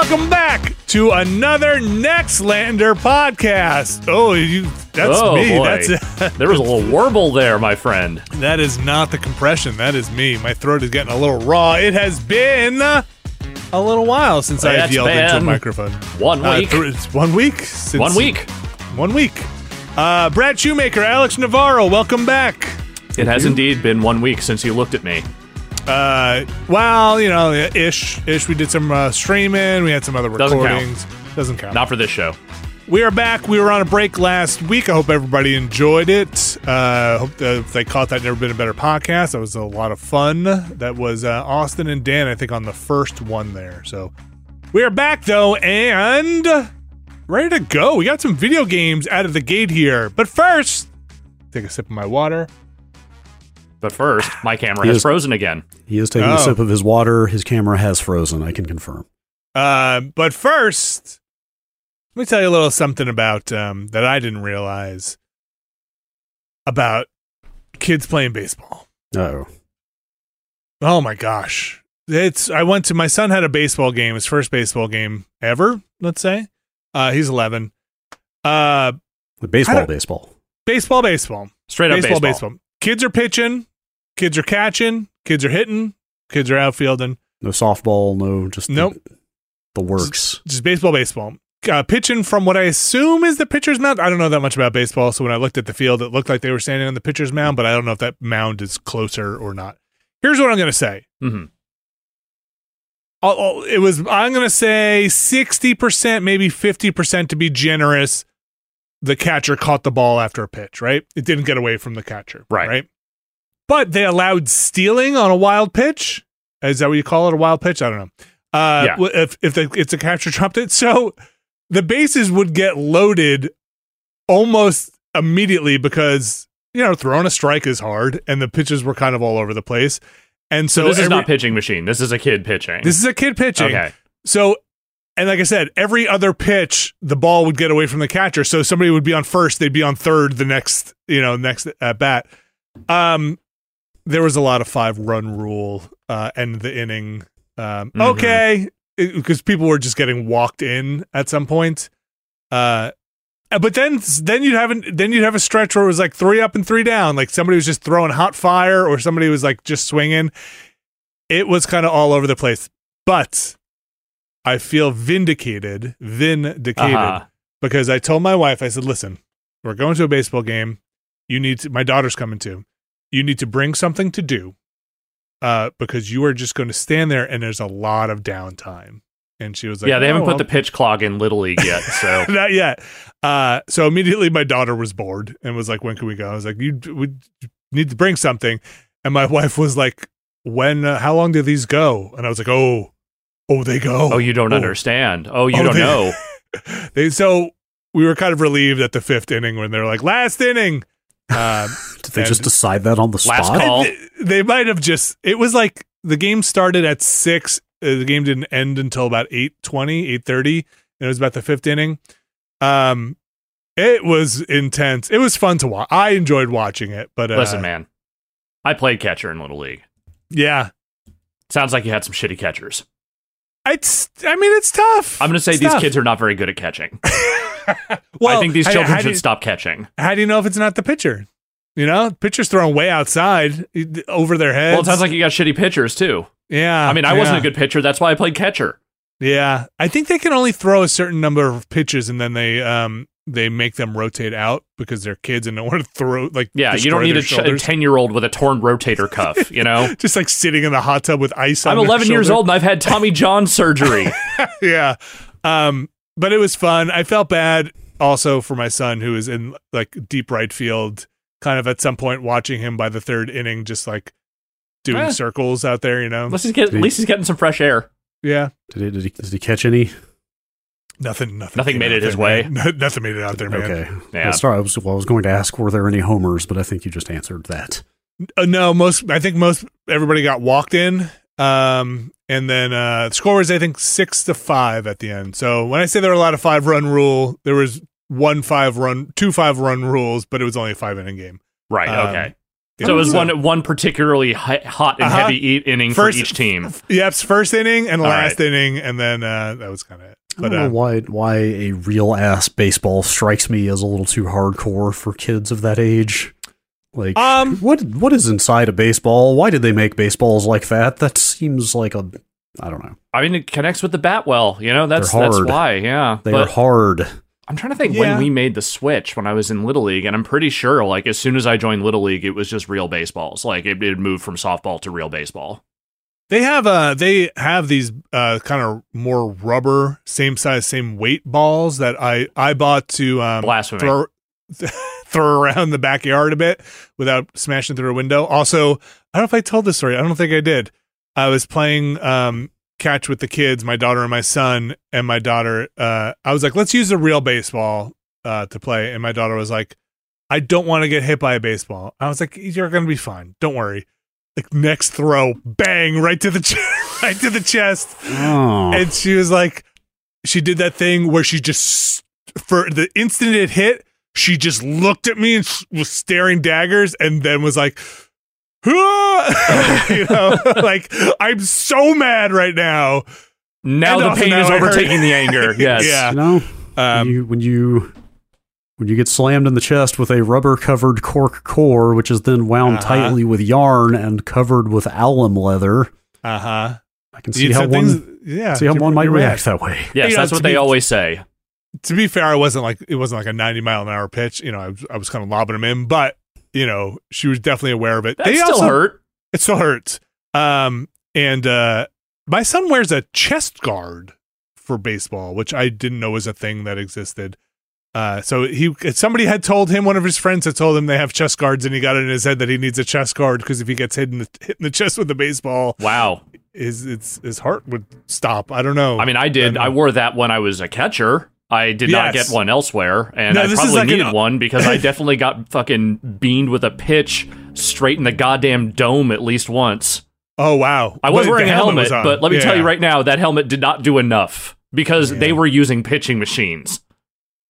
welcome back to another Nextlander podcast. Oh, you, that's oh me. boy, That's there was a little warble there, my friend. That is not the compression. That is me. My throat is getting a little raw. It has been a little while since I've yelled into a microphone. One Uh, week. th- it's one week. Since One week. One week. Uh, Brad Shoemaker, Alex Navarro, welcome back. It has indeed been one week since you looked at me. Uh, well, you know, ish, ish. We did some uh, streaming. We had some other Doesn't count. recordings. Doesn't count. Not for this show. We are back. We were on a break last week. I hope everybody enjoyed it. Uh, hope that if they caught that, never been a better podcast. That was a lot of fun. That was uh, Austin and Dan, I think, on the first one there. So we are back though, and ready to go. We got some video games out of the gate here. But first, take a sip of my water. But first, my camera He has is- frozen again. He is taking Oh. a sip of his water. His camera has frozen. I can confirm. Uh, but first, let me tell you a little something about um, that I didn't realize about kids playing baseball. Oh, Oh my gosh. It's I went to my son had a baseball game, his first baseball game ever, let's say. Uh he's 11. Uh the baseball, baseball. baseball baseball. Straight up baseball baseball. baseball. Kids are pitching, kids are catching, kids are hitting, kids are outfielding. No softball. No, just the- Nope. The, works. Just baseball baseball. Uh, pitching from what I assume is the pitcher's mound. I don't know that much about baseball, so when I looked at the field, it looked like they were standing on the pitcher's mound, but I don't know if that mound is closer or not. Here's what I'm going to say. hmm I'll- I'll- it was I'm gonna say sixty percent, maybe fifty percent to be generous. The catcher caught the ball after a pitch, right? It didn't get away from the catcher, Right. Right. But they allowed stealing on a wild pitch. Is that what you call it? A wild pitch? I don't know. Uh, Yeah. If if the, it's a catcher trumped it, so the bases would get loaded almost immediately because you know throwing a strike is hard, and the pitches were kind of all over the place. And so, So, this is not pitching machine. This is a kid pitching. this is a kid pitching. okay. So and like I said, every other pitch, the ball would get away from the catcher. So somebody would be on first, they'd be on third the next, you know, next at bat. Um, there was a lot of five run rule, uh, end the inning. Um, Mhm. okay, because people were just getting walked in at some point. Uh, but then then you'd have an, then you'd have a stretch where it was like three up and three down, like somebody was just throwing hot fire or somebody was like just swinging. It was kind of all over the place, but I feel vindicated, vindicated Uh-huh. because I told my wife, I said, listen, we're going to a baseball game. You need to, my daughter's coming too. You need to bring something to do uh, because you are just going to stand there and there's a lot of downtime. And she was like, yeah, they haven't "Oh, put well." the pitch clock in Little League yet, so Not yet. Uh, so immediately my daughter was bored and was like, when can we go? I was like, you we need to bring something. And my wife was like, when, uh, how long do these go? And I was like, oh, oh, they go. oh, you don't Oh. understand. Oh, you Oh, don't they- know. they so we were kind of relieved at the fifth inning when they're like last inning. Um, Did they just decide that on the Last spot? call. they, they might have just. It was like the game started at six. Uh, the game didn't end until about 8.20, 8.30. And it was about the fifth inning. Um, it was intense. It was fun to watch. I enjoyed watching it. But uh, Listen, man, I played catcher in Little League. yeah, Sounds like you had some shitty catchers. It's. I mean, it's tough. I'm going to say It's these tough. kids are not very good at catching. well, I think these children how do should you- stop catching. How do you know if it's not the pitcher? You know, pitcher's thrown way outside over their heads. Well, it sounds like you got shitty pitchers too. yeah. I mean, I wasn't a good pitcher. That's why I played catcher. Yeah, I think they can only throw a certain number of pitches, and then they um they make them rotate out because they're kids and don't want to throw like Yeah, you destroy don't need a ch- shoulders. ten year old with a torn rotator cuff. You know, just like sitting in the hot tub with ice. on I'm their 11 years old and I've had Tommy John surgery. yeah, um, but it was fun. I felt bad also for my son who is in like deep right field. Kind of at some point watching him by the third inning, just like doing Eh. circles out there. You know, Let's just get, at least he's getting some fresh air. yeah. Did, he, did, he, did he catch any? Nothing, nothing, Nothing made it his there, way. man. nothing made it out there, man. Okay. Yeah. Well, sorry, I was, well, I was going to ask, were there any homers, but I think you just answered that. Uh, no, most I think most everybody got walked in. Um, and then uh, the score was I think six to five at the end. So when I say there were a lot of five run rule, there was one five run, two five run rules, but it was only a five inning game. Right. Um, okay. Yeah. So it was one one particularly hot and Uh-huh. heavy eat inning First- for each team. Yep, first inning and All last right. inning, and then uh, that was kind of it. I But don't know uh, why why a real ass baseball strikes me as a little too hardcore for kids of that age. Like, Um, what what is inside a baseball? Why did they make baseballs like that? That seems like a I don't know. I mean, it connects with the bat well. You know, that's They're that's why. Yeah. They but are hard. I'm trying to think Yeah. when we made the switch when I was in Little League, and I'm pretty sure like as soon as I joined Little League, it was just real baseballs. Like it, it moved from softball to real baseball. They have uh they have these uh kind of more rubber, same size, same weight balls that I I bought to um Blasphemy. throw throw around the backyard a bit without smashing through a window. Also, I don't know if I told this story. I don't think I did. I was playing um, catch with the kids, my daughter and my son, and my daughter. Uh, I was like, "Let's use a real baseball uh, to play," and my daughter was like, "I don't want to get hit by a baseball." I was like, "You're gonna be fine. Don't worry." Like next throw, bang right to the ch- right to the chest Oh. and she was like she did that thing where she just for the instant it hit she just looked at me and was staring daggers and then was like you know like i'm so mad right now Now And the also pain now is overtaking the anger. Yes. Yeah. you know, when um you when you when you get slammed in the chest with a rubber covered cork core, which is then wound Uh-huh. tightly with yarn and covered with alum leather, uh-huh I can see You how said one things- yeah see how one might react that way. Yes, You know, that's to what they be- always say. to be fair, I wasn't like it wasn't like a 90 mile an hour pitch. You know, I was, I was kind of lobbing him in, but you know, she was definitely aware of it. That They still also- hurt. It still hurts. Um, and uh, my son wears a chest guard for baseball, which I didn't know was a thing that existed. Uh, so he somebody had told him one of his friends had told him they have chest guards, and he got it in his head that he needs a chest guard because if he gets hit in the hit in the chest with the baseball, Wow. his it's his heart would stop. I don't know. I mean, I did. I I wore that when I was a catcher. I did not get one elsewhere, and No, I probably like an- needed one because I definitely got fucking beamed with a pitch straight in the goddamn dome at least once. oh wow, I was But wearing a helmet, on. but let me tell you right now, that helmet did not do enough. because they were using pitching machines.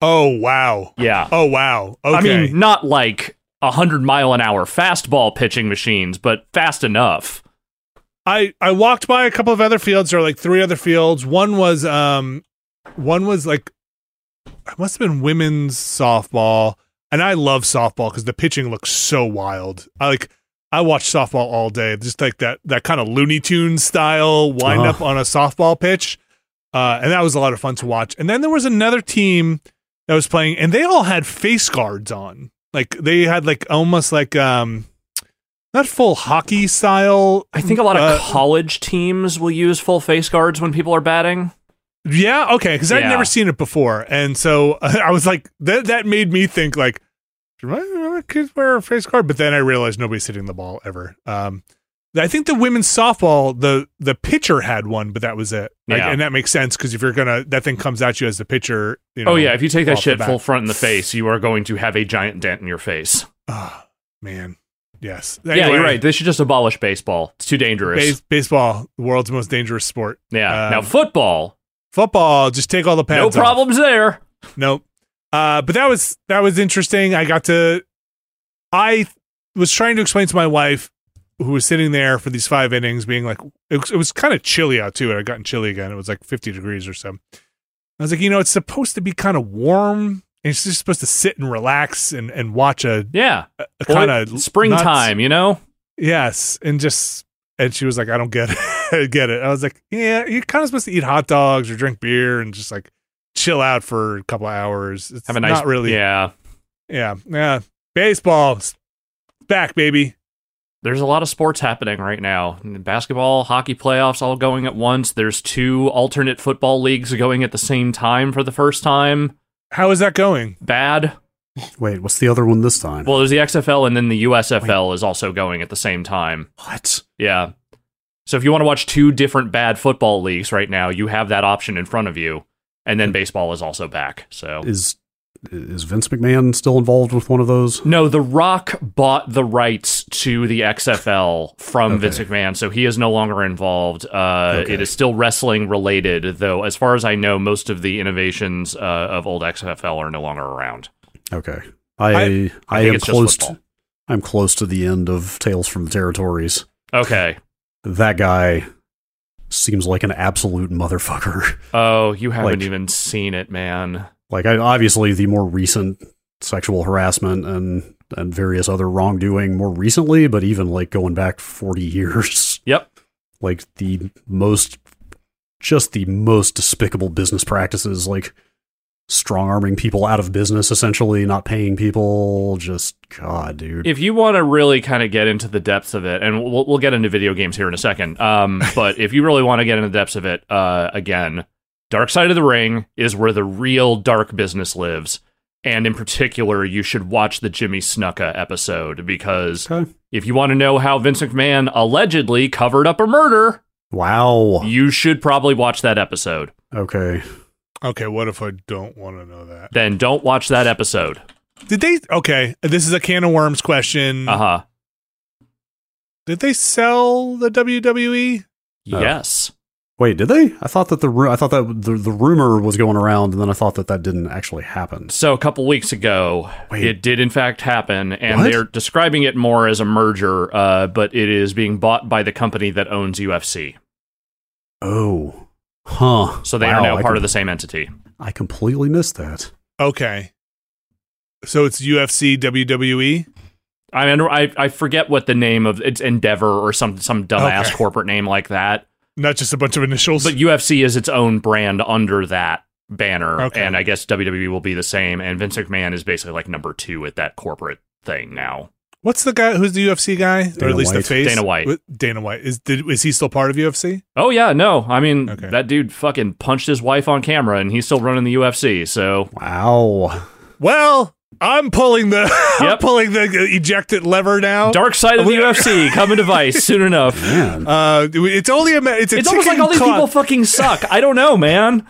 Oh wow. Yeah. Oh wow. Okay. I mean, not like a hundred mile an hour fastball pitching machines, but fast enough. I I walked by a couple of other fields. or like three other fields. One was um, one was like, it must have been women's softball, and I love softball because the pitching looks so wild. I like. I watch softball all day, just like that that kind of Looney Tunes style wind up on a softball pitch, uh, and that was a lot of fun to watch. And then there was another team that was playing, and they all had face guards on, like they had like almost like um, not full hockey style. I think a lot of uh, college teams will use full face guards when people are batting. Yeah, okay, because I'd never seen it before, and so I was like, that that made me think like, do remember kids wear a face guard? But then I realized nobody's hitting the ball ever. Um, I think the women's softball, the the pitcher had one, but that was it. Like, Yeah. and that makes sense because if you're gonna, that thing comes at you as the pitcher. You know, oh yeah, if you take that shit full front in the face, you are going to have a giant dent in your face. Ah, man, yes. yeah, you're right. They should just abolish baseball. It's too dangerous. Base, baseball, the world's most dangerous sport. yeah. um, now football, Football, just take all the pads. no off. problems there. Nope. Uh, but that was that was interesting. I got to. I was trying to explain to my wife, who was sitting there for these five innings, being like, it was, it was kind of chilly out too. It had gotten chilly again. It was like fifty degrees or so. I was like, you know, it's supposed to be kind of warm. And it's just supposed to sit and relax and, and watch a, Yeah, a kind of springtime. You know. Yes, and just and she was like, I don't get it, get it. I was like, yeah, you're kind of supposed to eat hot dogs or drink beer and just like chill out for a couple of hours. It's Have a nice. not really Yeah. yeah, yeah. Baseball it's back, baby. There's a lot of sports happening right now. Basketball, hockey playoffs all going at once. There's two alternate football leagues going at the same time for the first time. How is that going? Bad. Wait, what's the other one this time? Well, there's the XFL and then the USFL is also going at the same time. what? Yeah. So if you want to watch two different bad football leagues right now, you have that option in front of you. And then hmm. baseball is also back. So Is is Vince McMahon still involved with one of those? No, The Rock bought the rights to the XFL from Okay. Vince McMahon, so he is no longer involved. Uh, Okay. It is still wrestling related, though. As far as I know, most of the innovations uh, of old XFL are no longer around. Okay. I I, I- I am close to I'm close to the end of Tales from the Territories. Okay. That guy seems like an absolute motherfucker. Oh, you haven't Like- even seen it, man. Like I obviously the more recent sexual harassment and and various other wrongdoing more recently, but even like going back 40 years, Yep. like the most just the most despicable business practices like strong arming people out of business essentially, not paying people, just god, dude. If you want to really kind of get into the depths of it, and we'll, we'll get into video games here in a second, um, but if you really want to get into the depths of it, uh, again, Dark Side of the Ring is where the real dark business lives. And in particular, you should watch the Jimmy Snuka episode because Okay. if you want to know how Vince McMahon allegedly covered up a murder, Wow. you should probably watch that episode. Okay. Okay, what if I don't want to know that? Then don't watch that episode. Did they? Okay, this is a can of worms question. Uh huh. Did they sell the? WWE? Oh. Yes. Wait, did they? I thought that the I thought that the, the rumor was going around, and then I thought that that didn't actually happen. So a couple weeks ago, Wait. it did in fact happen, and What? they're describing it more as a merger, uh, but it is being bought by the company that owns UFC. Oh, huh. So they Wow, are now part com- of the same entity. I completely missed that. Okay, so it's UFC WWE. I mean, I I forget what the name of it's Endeavor or some some dumbass Okay. corporate name like that. Not just a bunch of initials. But UFC is its own brand under that banner, Okay. and I guess WWE will be the same. And Vince McMahon is basically like number two at that corporate thing now. What's the guy? Who's the UFC guy, or at least the face? Dana White. Dana White is. Did, is he still part of UFC? Oh yeah, no, I mean Okay. that dude fucking punched his wife on camera, and he's still running the UFC. So Wow. Well, I'm pulling the. I'm pulling the ejected lever now. Dark side of the UFC coming to Vice soon enough. Man. Uh, it's only a. ma- It's a. It's almost like all these clock. people fucking suck. I don't know, man.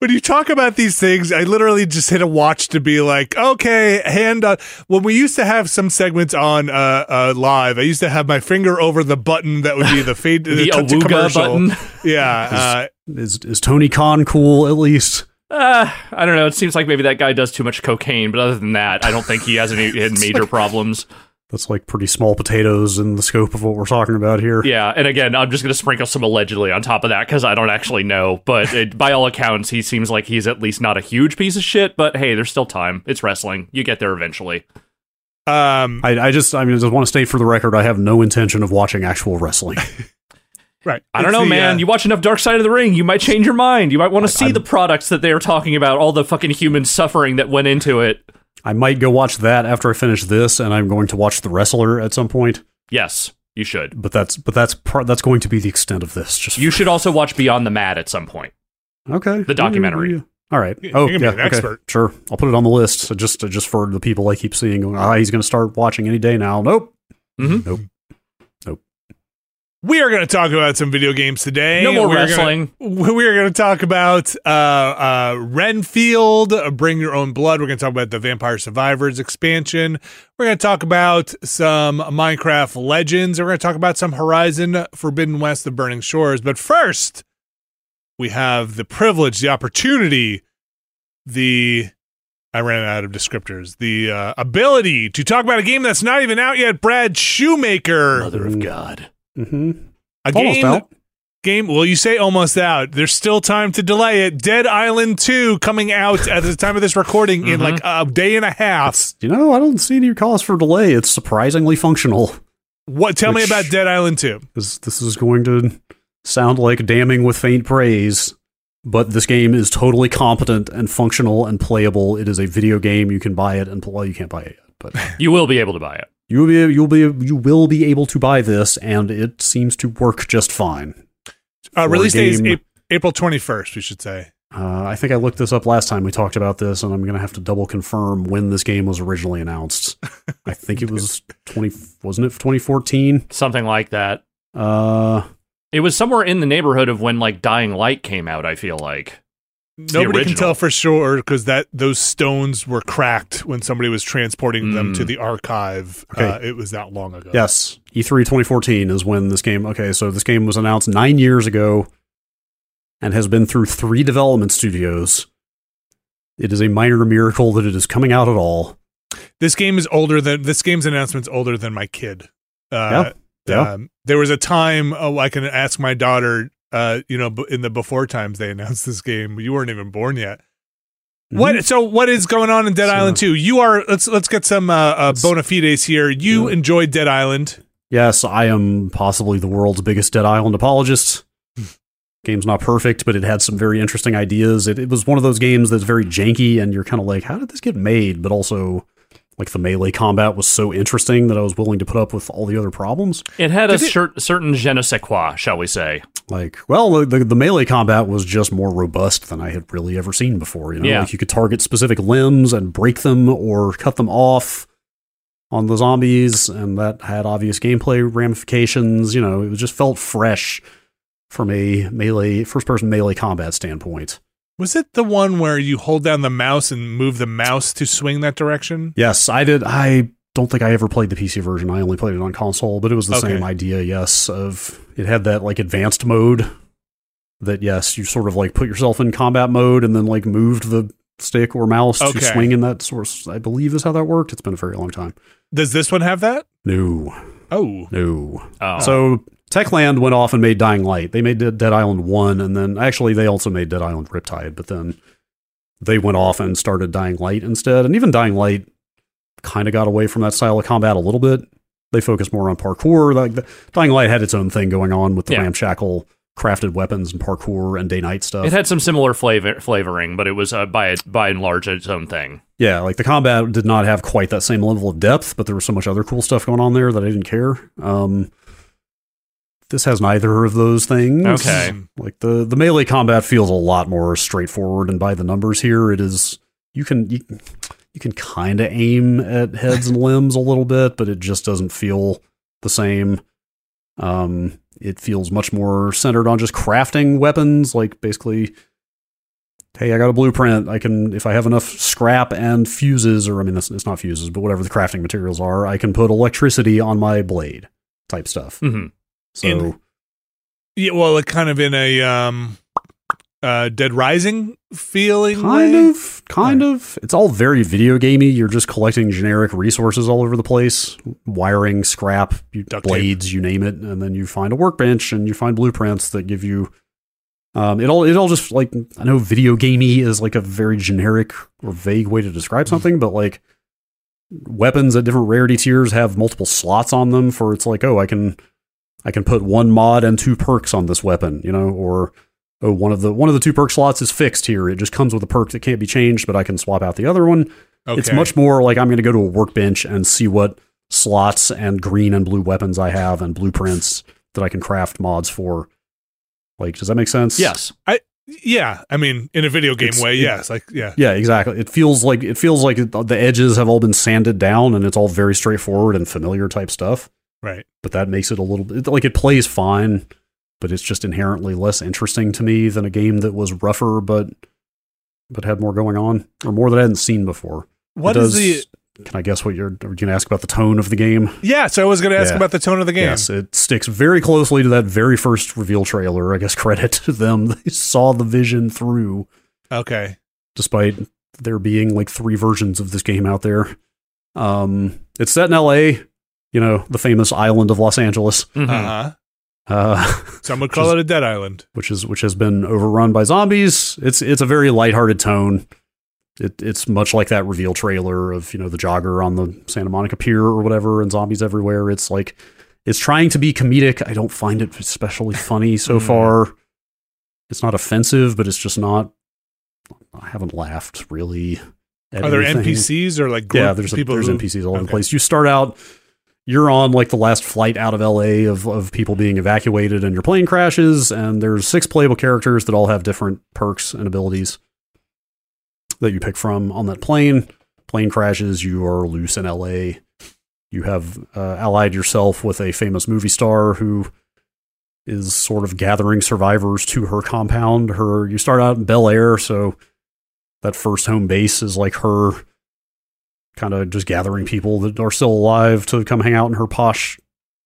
when you talk about these things, I literally just hit a watch to be like, okay, hand on. When we used to have some segments on uh, uh, live, I used to have my finger over the button that would be the fade The the, to Awooga commercial. button. Yeah, uh, Is is Tony Khan cool at least? Uh, I don't know. It seems like maybe that guy does too much cocaine, but other than that, I don't think he has any any major problems. That's like pretty small potatoes in the scope of what we're talking about here. Yeah, and again, I'm just going to sprinkle some allegedly on top of that because I don't actually know. But it, by all accounts, he seems like he's at least not a huge piece of shit. But hey, there's still time. It's wrestling. You get there eventually. um, I, I just I mean I just want to state for the record I have no intention of watching actual wrestling. right. I don't It's know, the, man. uh, you watch enough Dark Side of the Ring, you might change your mind. You might want to see I'm- the products that they are talking about, all the fucking human suffering that went into it. I might go watch that after I finish this, and I'm going to watch the wrestler at some point. Yes, you should. But that's but that's par- that's going to be the extent of this. Just You should also watch Beyond the Mat at some point. okay the documentary. Yeah, yeah, yeah. All right. You- Oh, you can be yeah. an okay. expert. Sure. I'll put it on the list. So just just for the people I keep seeing going, ah, he's going to start watching any day now. Nope. Mhm. Nope. We are going to talk about some video games today. No more We're gonna- wrestling. we are going to talk about uh, uh, Renfield, uh, Bring Your Own Blood. We're going to talk about the Vampire Survivors expansion. We're going to talk about some Minecraft Legends. We're going to talk about some Horizon Forbidden West, The Burning Shores. But first, we have the privilege, the opportunity, the. I ran out of descriptors. The uh, ability to talk about a game that's not even out yet. Brad Shoemaker, Mother of God. Mm-hmm. a Almost game out. game well you say almost out there's still time to delay it dead island 2 coming out at the time of this recording in Mhm. like a day and a half It's, you know, I don't see any cause for delay. It's surprisingly functional. what tell me about dead island 2 This this is going to sound like damning with faint praise, but this game is totally competent and functional and playable. It is a video game. You can buy it and well, you can't buy it yet, but You will be able to buy it. You will be you'll be you will be able to buy this, and it seems to work just fine. uh, release date is game- april 21st we should say Uh, I think I looked this up last time we talked about this, and I'm going to have to double confirm when this game was originally announced. I think it was 20, wasn't it 2014? Something like that. Uh, It was somewhere in the neighborhood of when like Dying Light came out, I feel like. Nobody can tell for sure because that those stones were cracked when somebody was transporting them Mm. to the archive Okay. uh, it was that long ago yes, E E3 2014 is when this game. Okay, so this game was announced nine years ago, and has been through three development studios. It is a minor miracle that it is coming out at all. this game is older than this game's announcement's older than my kid. Uh, Yeah. Um, there was a time oh, I can ask my daughter. Uh, you know, in the before times they announced this game. You weren't even born yet. Mhm. What? So what is going on in Dead So- Island Two? You are. Let's let's get some uh, uh, bona fides here. You Yeah. enjoyed Dead Island. Yes, I am possibly the world's biggest Dead Island apologist. Game's not perfect, but it had some very interesting ideas. It, it was one of those games that's very janky, and you're kind of like, how did this get made? But also, like, the melee combat was so interesting that I was willing to put up with all the other problems. It had a it- cer- certain je ne sais quoi, shall we say. Like, well, the, the, the melee combat was just more robust than I had really ever seen before. You know, Yeah. like you could target specific limbs and break them or cut them off on the zombies, and that had obvious gameplay ramifications. You know, it just felt fresh from a melee first person melee combat standpoint. Was it the one where you hold down the mouse and move the mouse to swing that direction? Yes, I did. I don't think I ever played the PC version. I only played it on console, but it was the Okay. same idea. Yes, of it had that like advanced mode that yes, you sort of like put yourself in combat mode and then like moved the stick or mouse Okay. to swing in that source. I believe is how that worked. It's been a very long time. Does this one have that? No, Oh, no. Oh. So Techland went off and made Dying Light. They made Dead Island 1, and then actually they also made Dead Island Riptide, but then they went off and started Dying Light instead. And even Dying Light kind of got away from that style of combat a little bit. They focused more on parkour. Like the, Dying Light had its own thing going on with the Yeah. ramshackle crafted weapons and parkour and day night stuff. it had some similar flavor flavoring, but it was uh, by by and large its own thing. yeah, like the combat did not have quite that same level of depth, but there was so much other cool stuff going on there that I didn't care. Um, this has neither of those things. Okay. Like the the melee combat feels a lot more straightforward and by the numbers here it is you can you, you can kind of aim at heads and limbs a little bit but it just doesn't feel the same um it feels much more centered on just crafting weapons like basically hey, I got a blueprint. I can, if I have enough scrap and fuses, or I mean, it's, it's not fuses, but whatever the crafting materials are, I can put electricity on my blade type stuff. hmm So, In- Yeah, well, like kind of in a um, uh, Dead Rising feeling. kind way? of, kind of. It's all very video gamey. You're just collecting generic resources all over the place, wiring, scrap, you, Duct tape. blades, you name it, and then you find a workbench and you find blueprints that give you. Um, it all it all just like I know video gamey is like a very generic or vague way to describe Mm-hmm. something, but like weapons at different rarity tiers have multiple slots on them for it's like oh I can I can put one mod and two perks on this weapon, you know, or oh one of the one of the two perk slots is fixed here. It just comes with a perk that can't be changed, but I can swap out the other one. Okay. It's much more like I'm going to go to a workbench and see what slots and green and blue weapons I have and blueprints that I can craft mods for. Like, does that make sense? Yes. I yeah, I mean, in a video game It's- way, it- yes. Like, yeah. Yeah, exactly. It feels like it feels like the edges have all been sanded down and it's all very straightforward and familiar type stuff. Right. But that makes it a little bit like it plays fine, but it's just inherently less interesting to me than a game that was rougher but but had more going on or more that I hadn't seen before. What It is does- the? Can I guess what you're? Are you going to ask about the tone of the game? Yeah. So I was going to ask Yeah. about the tone of the game. Yes, it sticks very closely to that very first reveal trailer. I guess credit to them; they saw the vision through, Okay. despite there being like three versions of this game out there. Um, it's set in L.A., you know, the famous island of Los Angeles, Mhm. Uh huh. Uh, Some would call it a dead island. which is which has been overrun by zombies. It's it's a very lighthearted tone. It, it's much like that reveal trailer of you know the jogger on the Santa Monica Pier or whatever, and zombies everywhere. It's like it's trying to be comedic. I don't find it especially funny so Mm. far. It's not offensive, but it's just not. I haven't laughed really. at Are there anything. NPCs or like Yeah, there's a, there's who- NPCs all over the place. You start out, you're on like the last flight out of LA of of people being evacuated, and your plane crashes. And there's six playable characters that all have different perks and abilities that you pick from on that plane. Plane crashes, you are loose in LA. You have uh, allied yourself with a famous movie star who is sort of gathering survivors to her compound. Her you start out in Bel Air, so that first home base is like her kind of just gathering people that are still alive to come hang out in her posh,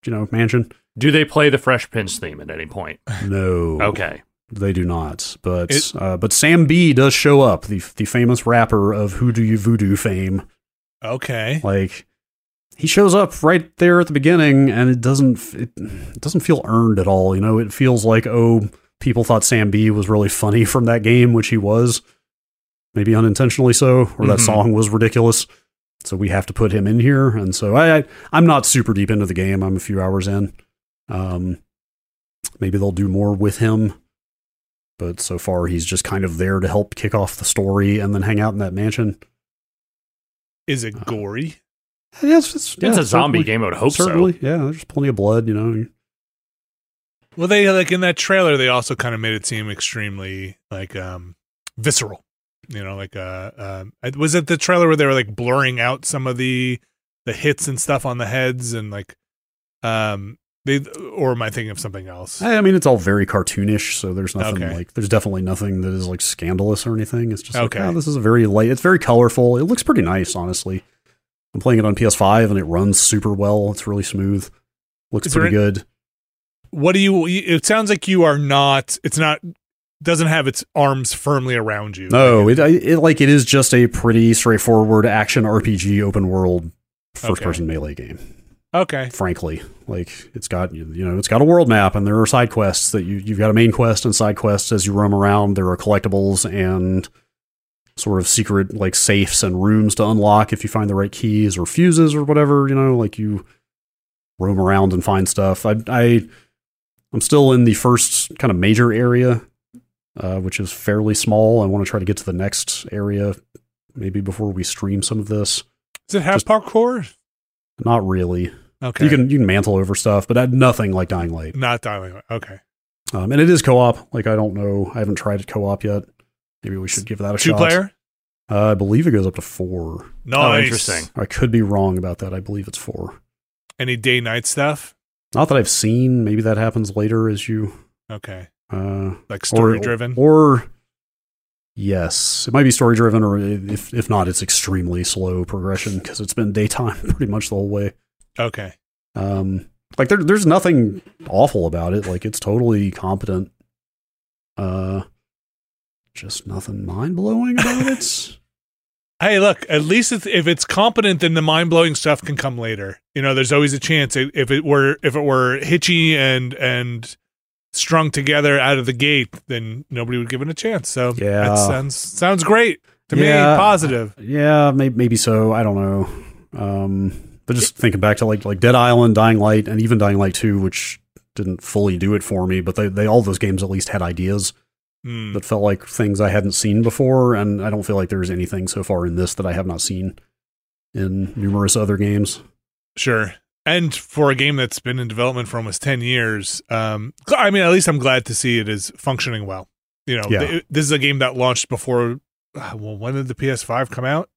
you know, mansion. Do they play the Fresh Prince theme at any point? No, Okay. they do not. But It- uh, but Sam B does show up, the the famous rapper of Who Do You Voodoo fame. Okay. Like he shows up right there at the beginning, and it doesn't it, it doesn't feel earned at all. You know, it feels like oh, people thought Sam B was really funny from that game, which he was, maybe unintentionally so, or that Mhm. song was ridiculous. So we have to put him in here, and so I, I I'm not super deep into the game. I'm a few hours in. Um, maybe they'll do more with him, but so far he's just kind of there to help kick off the story and then hang out in that mansion. Is it Uh, gory? Yes, it's, it's a zombie game. I would hope certainly, so. yeah. There's plenty of blood, you know. Well, they like in that trailer. They also kind of made it seem extremely like um visceral. You know, like uh, um, uh, was it the trailer where they were like blurring out some of the the hits and stuff on the heads and like um they or am I thinking of something else? I, mean, it's all very cartoonish, so there's nothing Okay. like there's definitely nothing that is like scandalous or anything. It's just like, Okay. oh, this is a very light. It's very colorful. It looks pretty nice, honestly. I'm playing it on PS5 and it runs super well. It's really smooth. Looks Is pretty an- good. What do you? It sounds like you are not. It's not. Doesn't have its arms firmly around you. No, it, it like it is just a pretty straightforward action RPG open world first person melee game. Okay. frankly like it's got you know it's got a world map and there are side quests that you you've got a main quest and side quests as you roam around there are collectibles and sort of secret like safes and rooms to unlock if you find the right keys or fuses or whatever you know like you roam around and find stuff i i i'm still in the first kind of major area uh, which is fairly small i want to try to get to the next area maybe before we stream some of this Does it have Just- parkour? not really Okay. you can you can mantle over stuff but nothing like dying light not dialing. Okay. Um, and it is co-op. Like I don't know, I haven't tried it co-op yet. Maybe we should give that a Two shot. player. Uh, I believe it goes up to four. Nice. Oh, interesting. I could be wrong about that. I believe it's four. Any day night stuff? Not that I've seen. Maybe that happens later as you Okay. Uh, Like or story driven. or Yes, it might be story driven, or if if not, it's extremely slow progression because it's been daytime pretty much the whole way. Okay. Um, like there, there's nothing awful about it. Like it's totally competent. Uh, just nothing mind blowing about it. Hey, look, at least it's, if it's competent, then the mind blowing stuff can come later. You know, there's always a chance if it were if it were hitchy and and strung together out of the gate, then nobody would give it a chance. So Yeah. that sounds sounds great to me. Positive. Yeah, maybe maybe so. I don't know. Um, but just thinking back to like like Dead Island, Dying Light, and even Dying Light Two, which didn't fully do it for me, but they they all those games at least had ideas Hmm. that felt like things I hadn't seen before, and I don't feel like there's anything so far in this that I have not seen in numerous other games. Sure. And for a game that's been in development for almost 10 years, um, I mean, at least I'm glad to see it is functioning well. You know, Yeah. th- this is a game that launched before, uh, well, when did the PS5 come out?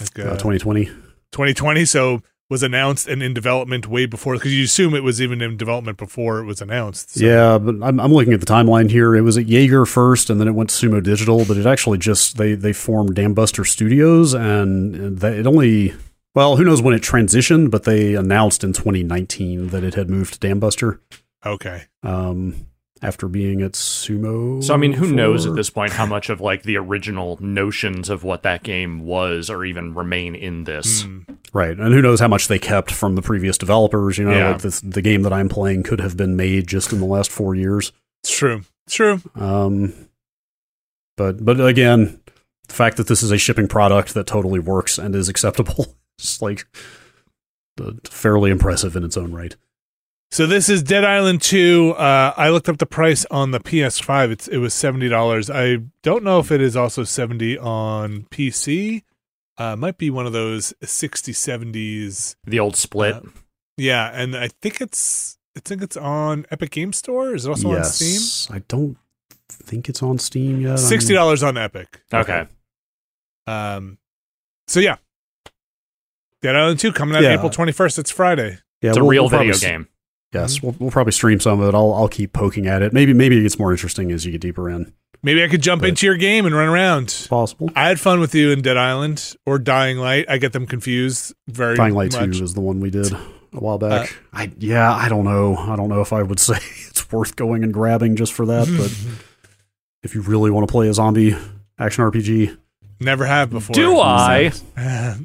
Like Uh, uh, 2020. 2020. So was announced and in development way before, because you assume it was even in development before it was announced. So- Yeah, but I'm, I'm looking at the timeline here. It was at Yager first, and then it went to Sumo Digital. But it actually just they they formed Dambuster Studios, and they, it only well, who knows when it transitioned, but they announced in 2019 that it had moved to Dambuster Okay. um, after being at Sumo. So I mean, who knows at this point how much of like the original notions of what that game was or even remain in this? Hmm. right? And who knows how much they kept from the previous developers? You know, Yeah. like this, the game that I'm playing could have been made just in the last four years. It's true. It's true. Um, but but again, the fact that this is a shipping product that totally works and is acceptable is like uh, fairly impressive in its own right. So this is Dead Island 2. Uh, I looked up the price on the PS5. It's it was seventy dollars. I don't know if it is also seventy on PC. Uh, might be one of those 60 70s. The old split. Uh, Yeah, and I think it's I think it's on Epic Game Store. Is it also on Steam? I don't think it's on Steam yet. I'm- Sixty dollars on Epic. okay. Um, so yeah, Dead Island 2 coming out Yeah. April twenty first. It's Friday. Yeah, It's a we'll- real we'll video s- game. Yes, mm-hmm. we'll, we'll probably stream some of it. I'll I'll keep poking at it. Maybe maybe it gets more interesting as you get deeper in. Maybe I could jump But- into your game and run around. Possible. I had fun with you in Dead Island or Dying Light. I get them confused very Dying Light much. Two is the one we did a while uh, back. I yeah, I don't know. I don't know if I would say it's worth going and grabbing just for that, but if you really want to play a zombie action RPG, Never have before. Do I?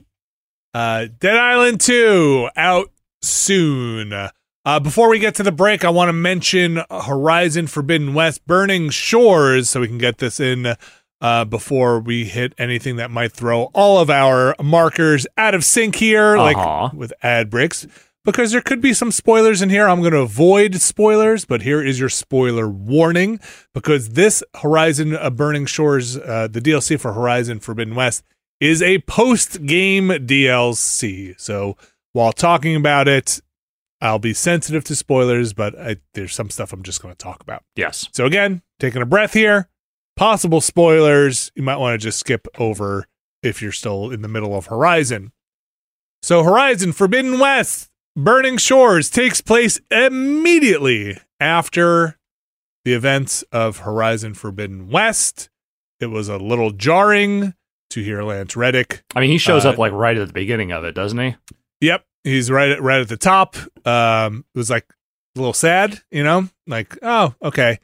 Uh, Dead Island 2 out soon. Uh, before we get to the break, I want to mention Horizon Forbidden West Burning Shores so we can get this in uh, before we hit anything that might throw all of our markers out of sync here, Uh-huh. like with ad breaks. Because there could be some spoilers in here. I'm going to avoid spoilers, but here is your spoiler warning. Because this Horizon uh, Burning Shores, uh, the DLC for Horizon Forbidden West, is a post game DLC. So while talking about it, I'll be sensitive to spoilers, but I, there's some stuff I'm just going to talk about. Yes. So again, taking a breath here, possible spoilers you might want to just skip over if you're still in the middle of Horizon. So Horizon Forbidden West Burning Shores takes place immediately after the events of Horizon Forbidden West. It was a little jarring to hear Lance Reddick I mean, he shows Uh, up like right at the beginning of it, doesn't he? Yep, he's right at right at the top. Um, it was like a little sad, you know, like oh okay.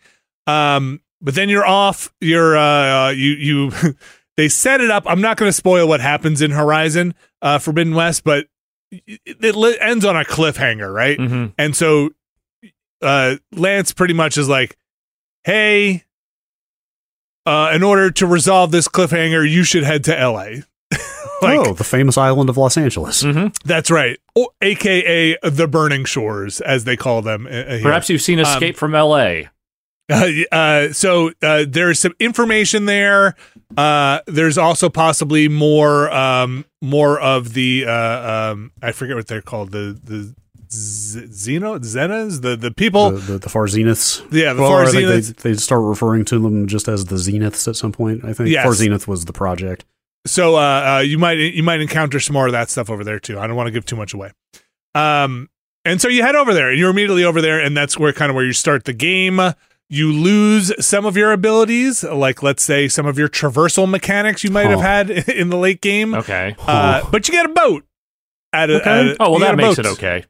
Um, but then you're off. You're uh, uh you you. they set it up. I'm not going to spoil what happens in Horizon uh, Forbidden West, but it, ends on a cliffhanger, right? Mm-hmm. And so uh, Lance pretty much is like, hey. Uh, in order to resolve this cliffhanger, you should head to LA. like, oh, the famous island of Los Angeles. Mm-hmm. that's right. O- AKA the Burning Shores, as they call them. uh, uh. Perhaps you've seen Escape from L.A. Uh, uh, so uh, there's some information there. Uh, there's also possibly more, um, more of the uh, um, I forget what they're called. The the Z- Xeno Zenas, the the people. the, the, the Far Zeniths. yeah, the Well, Far I think Zeniths. they, they start referring to them just as the Zeniths at some point. I think Yes. Far Zenith was the project. so uh, uh, you might you might encounter some more of that stuff over there too. I don't want to give too much away. Um, and so you head over there, and you're immediately over there, and that's where kind of where you start the game. you lose some of your abilities, like let's say some of your traversal mechanics you might have had in the late game. Okay. Uh, but you get a boat. At a, Okay. at a- Oh well, that makes boat. it okay.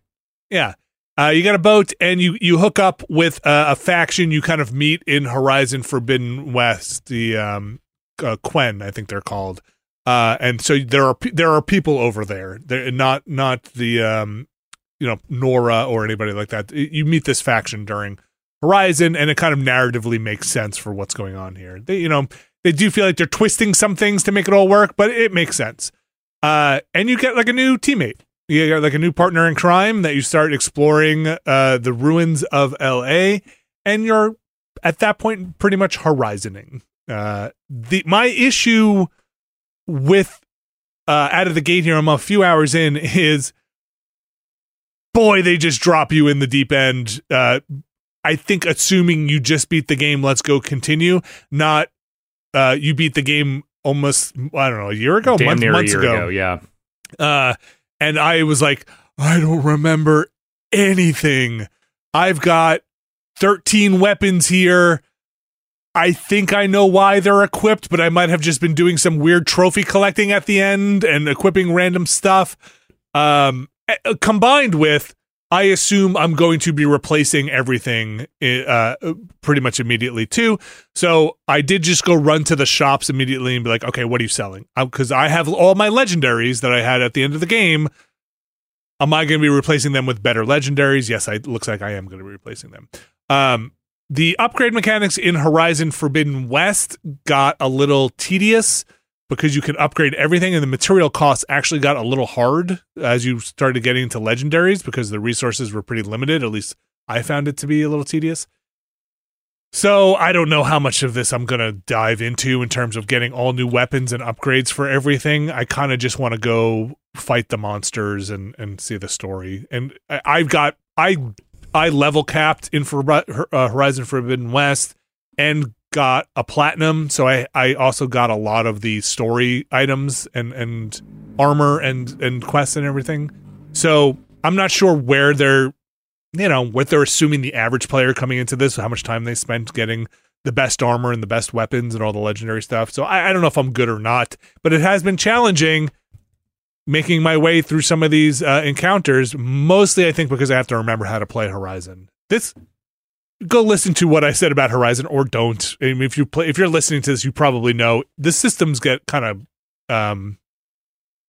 Yeah. Uh, you got a boat and you, you hook up with a faction you kind of meet in Horizon Forbidden West, the um, uh, Quen, I think they're called. Uh, and so there are there are people over there. They're not not the um, you know Nora or anybody like that. You meet this faction during Horizon, and it kind of narratively makes sense for what's going on here. They you know they do feel like they're twisting some things to make it all work, but it makes sense. Uh, and you get like a new teammate you got like a new partner in crime that you start exploring uh, the ruins of LA, and you're at that point pretty much horizoning. Uh, the my issue with uh, out of the gate here, I'm a few hours in, is boy, they just drop you in the deep end. Uh, I think assuming you just beat the game, let's go continue. Not uh, you beat the game almost I don't know a year ago, Damn month, months ago. ago. Yeah. Uh, and I was like, I don't remember anything. I've got 13 weapons here. I think I know why they're equipped, but I might have just been doing some weird trophy collecting at the end and equipping random stuff. Um, eh, combined with, I assume I'm going to be replacing everything uh, pretty much immediately too. So I did just go run to the shops immediately and be like, okay, what are you selling? Because I have all my legendaries that I had at the end of the game. Am I going to be replacing them with better legendaries? Yes, I looks like I am going to be replacing them. Um, the upgrade mechanics in Horizon Forbidden West got a little tedious because you can upgrade everything, and the material costs actually got a little hard as you started getting into legendaries because the resources were pretty limited. At least I found it to be a little tedious. So I don't know how much of this I'm gonna dive into in terms of getting all new weapons and upgrades for everything. I kind of just want to go fight the monsters and and see the story. And I, I've got I I level capped in for uh, Horizon Forbidden West and got a platinum. So I I also got a lot of the story items and and armor and and quests and everything. So I'm not sure where they're you know what they're assuming the average player coming into this, how much time they spent getting the best armor and the best weapons and all the legendary stuff. So I, I don't know if I'm good or not, but it has been challenging making my way through some of these uh, encounters. Mostly, I think because I have to remember how to play Horizon. This go listen to what I said about Horizon or don't. I mean, if you play, if you're listening to this, you probably know the systems get kind of um,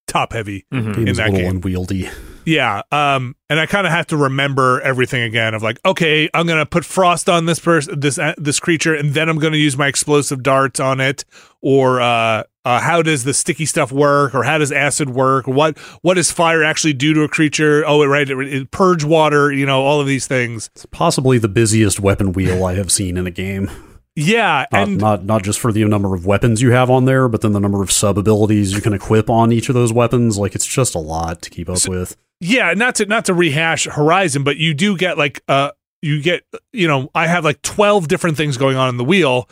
top heavy Mhm. Game's that game. unwieldy. Yeah, um, and I kind of have to remember everything again. Of like, okay, I'm gonna put frost on this person, this uh, this creature, and then I'm gonna use my explosive darts on it. Or uh, uh, how does the sticky stuff work? Or how does acid work? What what does fire actually do to a creature? Oh, right, it, it purge water. You know, all of these things. It's possibly the busiest weapon wheel I have seen in a game. Yeah, Not, and not not just for the number of weapons you have on there, but then the number of sub abilities you can equip on each of those weapons. Like it's just a lot to keep up with. yeah not to not to rehash horizon but you do get like uh you get you know i have like 12 different things going on in the wheel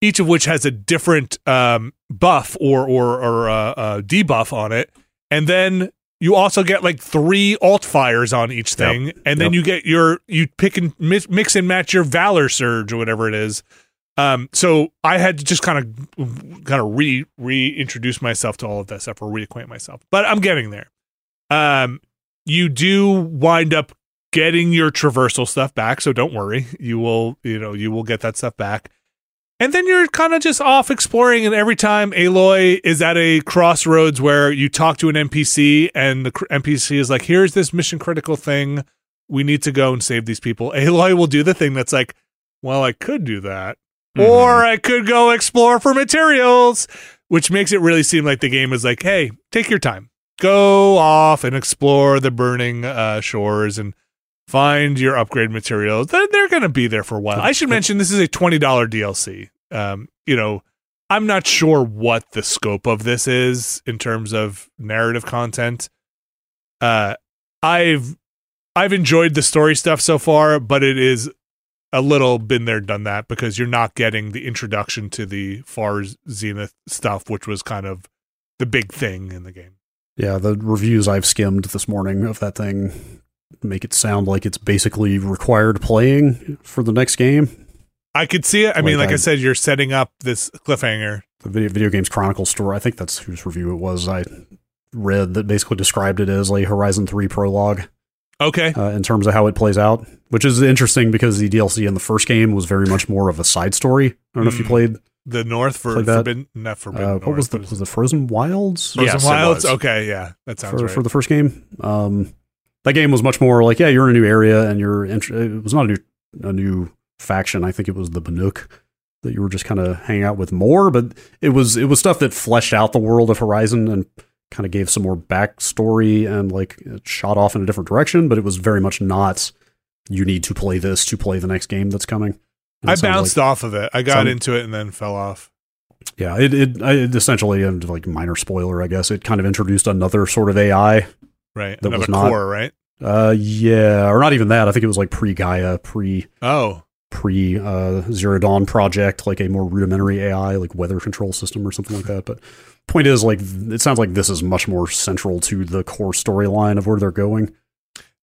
each of which has a different um buff or or or uh, uh debuff on it and then you also get like three alt fires on each thing and then Yep. you get your you pick and mix, mix and match your valor surge or whatever it is um so i had to just kind of kind of re reintroduce myself to all of that stuff or reacquaint myself but i'm getting there. Um you do wind up getting your traversal stuff back so don't worry. You will you know you will get that stuff back. And then you're kind of just off exploring and every time aloy is at a crossroads where you talk to an npc and the npc is like here's this mission critical thing. We need to go and save these people. Aloy will do the thing that's like well i could do that Mhm. or I could go explore for materials, which makes it really seem like the game is like, hey, take your time, go off and explore the burning uh, shores and find your upgrade materials. They're, they're going to be there for a while. I should mention this is a twenty dollar DLC. Um, you know, I'm not sure what the scope of this is in terms of narrative content. Uh, I've I've enjoyed the story stuff so far, but it is a little been there, done that because you're not getting the introduction to the far zenith stuff, which was kind of the big thing in the game. Yeah, the reviews I've skimmed this morning of that thing make it sound like it's basically required playing for the next game. I could see it. I mean, Like like I, I- said, you're setting up this cliffhanger. the video, video games chronicle store i think that's whose review it was i read that basically described it as a horizon 3 prologue Okay. uh, in terms of how it plays out which is interesting because the dlc in the first game was very much more of a side story i don't know if you Mm. played The North for Played that. Forbidden, not Forbidden. uh, North, what was the was the frozen wilds Frozen Yes, Wilds? Okay, yeah, that sounds for, right. for the first game um that game was much more like yeah you're in a new area and you're int- it was not a new a new faction i think it was the banuk that you were just kind of hanging out with more but it was it was stuff that fleshed out the world of horizon and kind of gave some more backstory and like shot off in a different direction but it was very much not you need to play this to play the next game that's coming And I bounced like- off of it. I got into it and then fell off. yeah it, it it essentially and like minor spoiler i guess it kind of introduced another sort of ai Right, That another was not- core, right? Uh, yeah, or not even that. I think it was like pre Gaia, pre Oh, pre uh, Zero Dawn project, like a more rudimentary AI, like weather control system or something like that. But point is, like, it sounds like this is much more central to the core storyline of where they're going.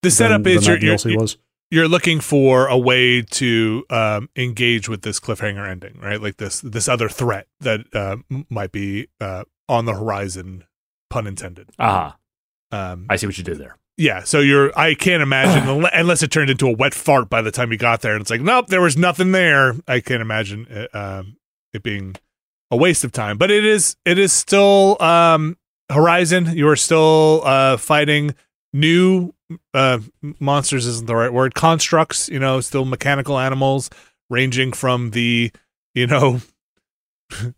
the setup than- is than you're, that you're, was. you're looking for a way to um, engage with this cliffhanger ending, right? Like this this other threat that uh, might be uh, on the horizon, pun intended. Aha. Um, I see what you did there. Yeah, so you're. I can't imagine unless it turned into a wet fart by the time you got there, and it's like, nope, there was nothing there. I can't imagine it, um, it being a waste of time. But it is. It is still um, Horizon. You are still uh, fighting new uh, monsters. Isn't the right word? Constructs. You know, still mechanical animals, ranging from the you know.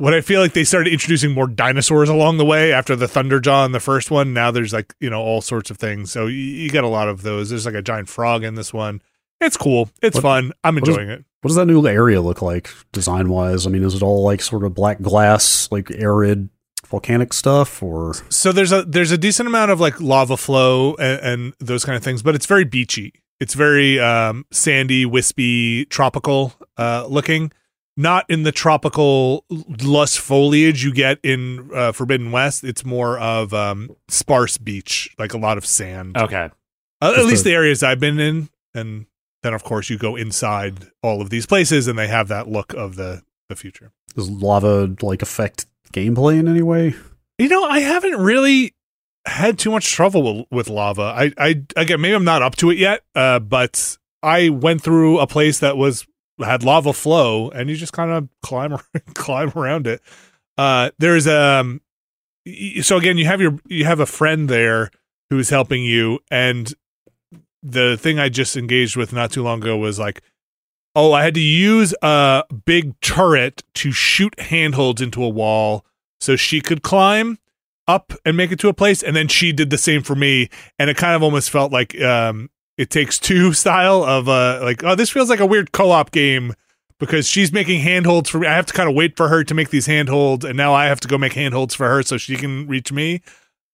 What I feel like they started introducing more dinosaurs along the way after the Thunderjaw in the first one. Now there's like you know all sorts of things. So you, you get a lot of those. There's like a giant frog in this one. It's cool. It's What- fun. I'm what is- enjoying it. What does that new area look like design wise? I mean, is it all like sort of black glass, like arid volcanic stuff, or So there's a there's a decent amount of like lava flow and, and those kind of things, but it's very beachy. It's very um, sandy, wispy, tropical uh, looking. Not in the tropical lush foliage you get in uh, Forbidden West. It's more of um, sparse beach, like a lot of sand. Okay. Uh, at least the areas I've been in, and then of course you go inside all of these places, and they have that look of the the future. does lava like affect gameplay in any way? You know, I haven't really had too much trouble with, with lava. I, I again, maybe I'm not up to it yet, uh, but I went through a place that was had lava flow, and you just kind of climb climb around it. Uh, there's um, so again, you have your you have a friend there who's helping you, and the thing I just engaged with not too long ago was like. Oh, I had to use a big turret to shoot handholds into a wall so she could climb up and make it to a place and then she did the same for me and it kind of almost felt like um it takes two style of uh like oh this feels like a weird co-op game because she's making handholds for me i have to kind of wait for her to make these handholds and now i have to go make handholds for her so she can reach me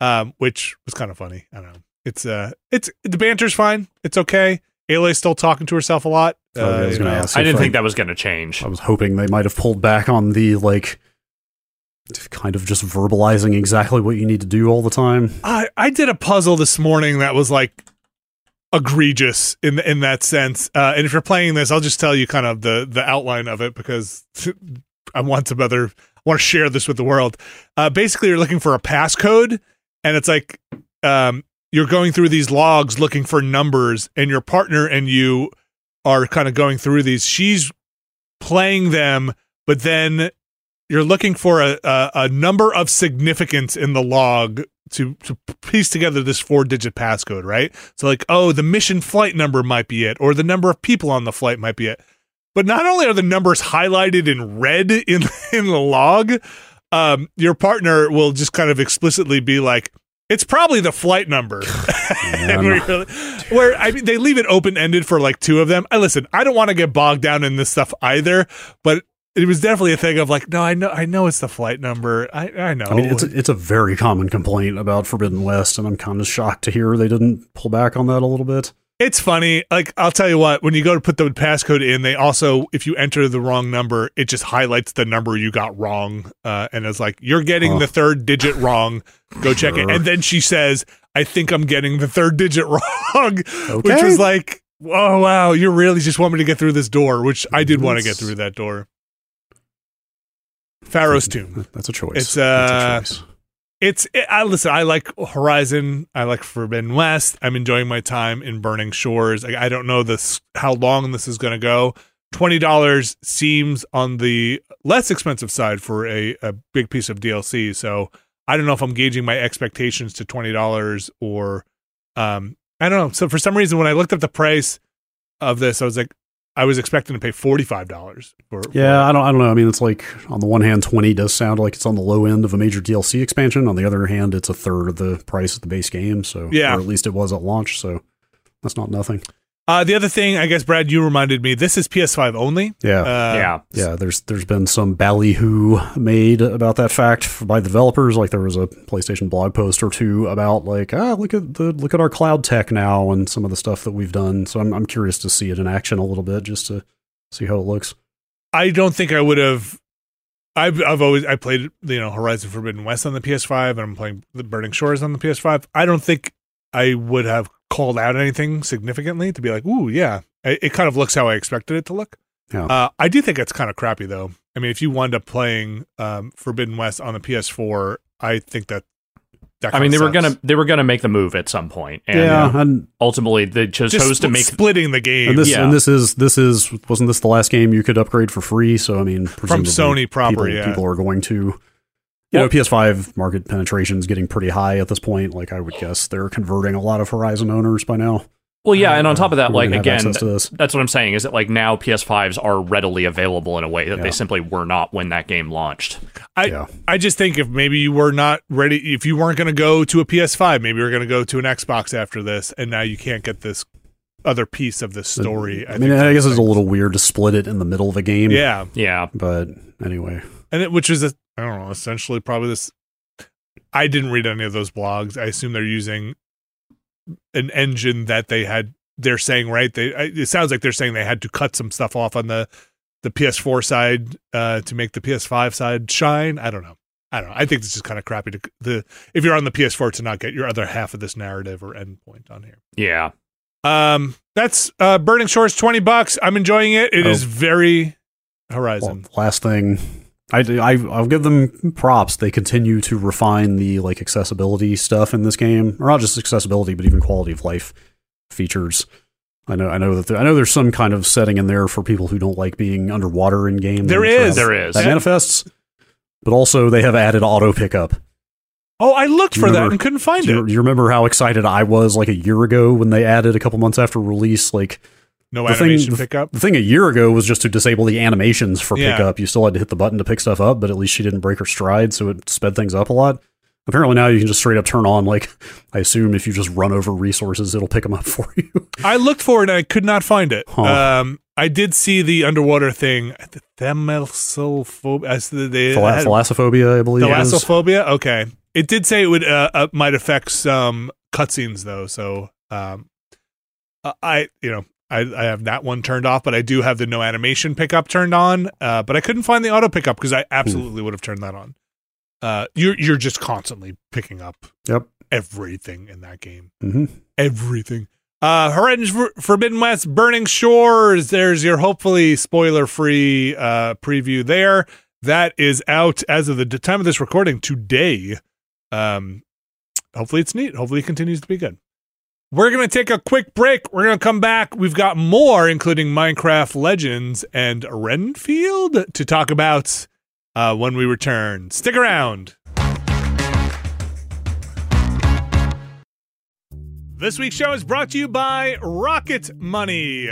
um which was kind of funny i don't know it's uh it's the banter's fine it's okay Aloy's still talking to herself a lot Oh, yeah, I Uh, you gonna know. ask I didn't think that was going to change. I was hoping they might have pulled back on the like kind of just verbalizing exactly what you need to do all the time. I I did a puzzle this morning that was like egregious in in that sense. Uh, and if you're playing this, I'll just tell you kind of the the outline of it because I want some other I want to share this with the world. Uh, basically, you're looking for a passcode, and it's like um, you're going through these logs looking for numbers, and your partner and you are kind of going through these. She's playing them, but then you're looking for a, a, a number of significance in the log to to piece together this four digit passcode, right? So like, oh, the mission flight number might be it, or the number of people on the flight might be it. But not only are the numbers highlighted in red in in the log, um, your partner will just kind of explicitly be like, "It's probably the flight number." And where I mean, they leave it open ended for like two of them. I listen. I don't want to get bogged down in this stuff either, but it was definitely a thing of like, no, I know, I know it's the flight number. I I know. I mean, it's a, it's a very common complaint about Forbidden West, and I'm kind of shocked to hear they didn't pull back on that a little bit. It's funny. Like I'll tell you what, when you go to put the passcode in, they also, if you enter the wrong number, it just highlights the number you got wrong, uh, and it's like you're getting Huh. the third digit wrong. Go check it. And then she says, "I think I'm getting the third digit wrong," which Okay. was like, Oh wow, you really just want me to get through this door, which I did want to get through that door. Pharaoh's Tomb. That's a choice. It's, uh, a choice. It's it, I listen. I like Horizon. I like Forbidden West. I'm enjoying my time in Burning Shores. I, I don't know this how long this is going to go. Twenty dollars seems on the less expensive side for a, a big piece of DLC. So I don't know if I'm gauging my expectations to twenty dollars or um I don't know. So for some reason, when I looked up the price of this, I was like, I was expecting to pay forty five dollars Yeah, I don't. I don't know. I mean, it's like on the one hand, twenty does sound like it's on the low end of a major DLC expansion. On the other hand, it's a third of the price of the base game. So Yeah. or at least it was at launch. So that's not nothing. Uh, the other thing, I guess, Brad, you reminded me. This is PS5 only. Yeah. Uh, yeah. yeah, there's there's been some ballyhoo made about that fact by the developers. Like there was a PlayStation blog post or two about like ah look at the look at our cloud tech now and some of the stuff that we've done. So I'm I'm curious to see it in action a little bit just to see how it looks. I don't think I would have. I've I've always I played you know Horizon Forbidden West on the PS5 and I'm playing the Burning Shores on the PS5. I don't think I would have called out anything significantly to be like, ooh, yeah, it, it kind of looks how I expected it to look. Yeah. Uh, I do think it's kind of crappy though. I mean, if you wound up playing um, Forbidden West on the PS4, I think that. that I mean, they kinda were gonna they were gonna make the move at some point, and yeah, and ultimately they chose, just chose to make splitting the game and this Yeah. and this is this is wasn't this the last game you could upgrade for free? So I mean, from Sony proper. people, yeah, people are going to. You know, PS5 market penetration is getting pretty high at this point. Like I would guess they're converting a lot of Horizon owners by now. Well, yeah, and on uh, top of that, like gonna again, access to this. that's what I'm saying is that like now PS5s are readily available in a way that Yeah. they simply were not when that game launched. I yeah. I just think if maybe you were not ready, if you weren't going to go to a PS5, maybe you're going to go to an Xbox after this, and now you can't get this other piece of the story. I, mean, think I guess that's it's a little weird to split it in the middle of a game. yeah, Yeah, But anyway, and it, which is a, I don't know, essentially probably this. I didn't read any of those blogs. I assume they're using an engine that they had. They're saying right. They it sounds like they're saying they had to cut some stuff off on the the PS4 side uh, to make the PS5 side shine. I don't know. I don't know. I think this is kind of crappy to the if you're on the PS4 to not get your other half of this narrative or endpoint on here. yeah. Um, that's uh, Burning Shores, twenty bucks. I'm enjoying it. It is Oh. very well, Horizon. last thing, I, I I'll give them props. They continue to refine the like accessibility stuff in this game, or not just accessibility, but even quality of life features. I know, I know that there, I know there's some kind of setting in there for people who don't like being underwater in game. There and is. for how There is. that manifests, but also they have added auto pickup. oh, I looked Do you for that and couldn't find Do you, it. do you remember how excited I was like a year ago when they added a couple months after release? Like No the thing- animation the- pickup. the thing a year ago was just to disable the animations for Yeah. pickup. You still had to hit the button to pick stuff up, but at least she didn't break her stride, so it sped things up a lot. Apparently now you can just straight up turn on like I assume if you just run over resources, it'll pick them up for you. I looked for it and I could not find it. Huh. Um, I did see the underwater thing. The thalassophobia. as the- They Thalassophobia, I believe. Thalassophobia. Okay, it did say it would uh, uh, might affect some cutscenes though. So um, uh, I you know I I have that one turned off, but I do have the no animation pickup turned on. Uh, but I couldn't find the auto pickup because I absolutely would have turned that on. Uh, you're you're just constantly picking up Yep. everything in that game hmm everything. Uh, For- Forbidden West, Burning Shores. There's your hopefully spoiler free uh, preview there. That is out as of the time of this recording today. Um, hopefully it's neat. Hopefully it continues to be good. We're going to take a quick break. We're going to come back. We've got more, including Minecraft Legends and Renfield, to talk about uh, when we return. Stick around. This week's show is brought to you by Rocket Money.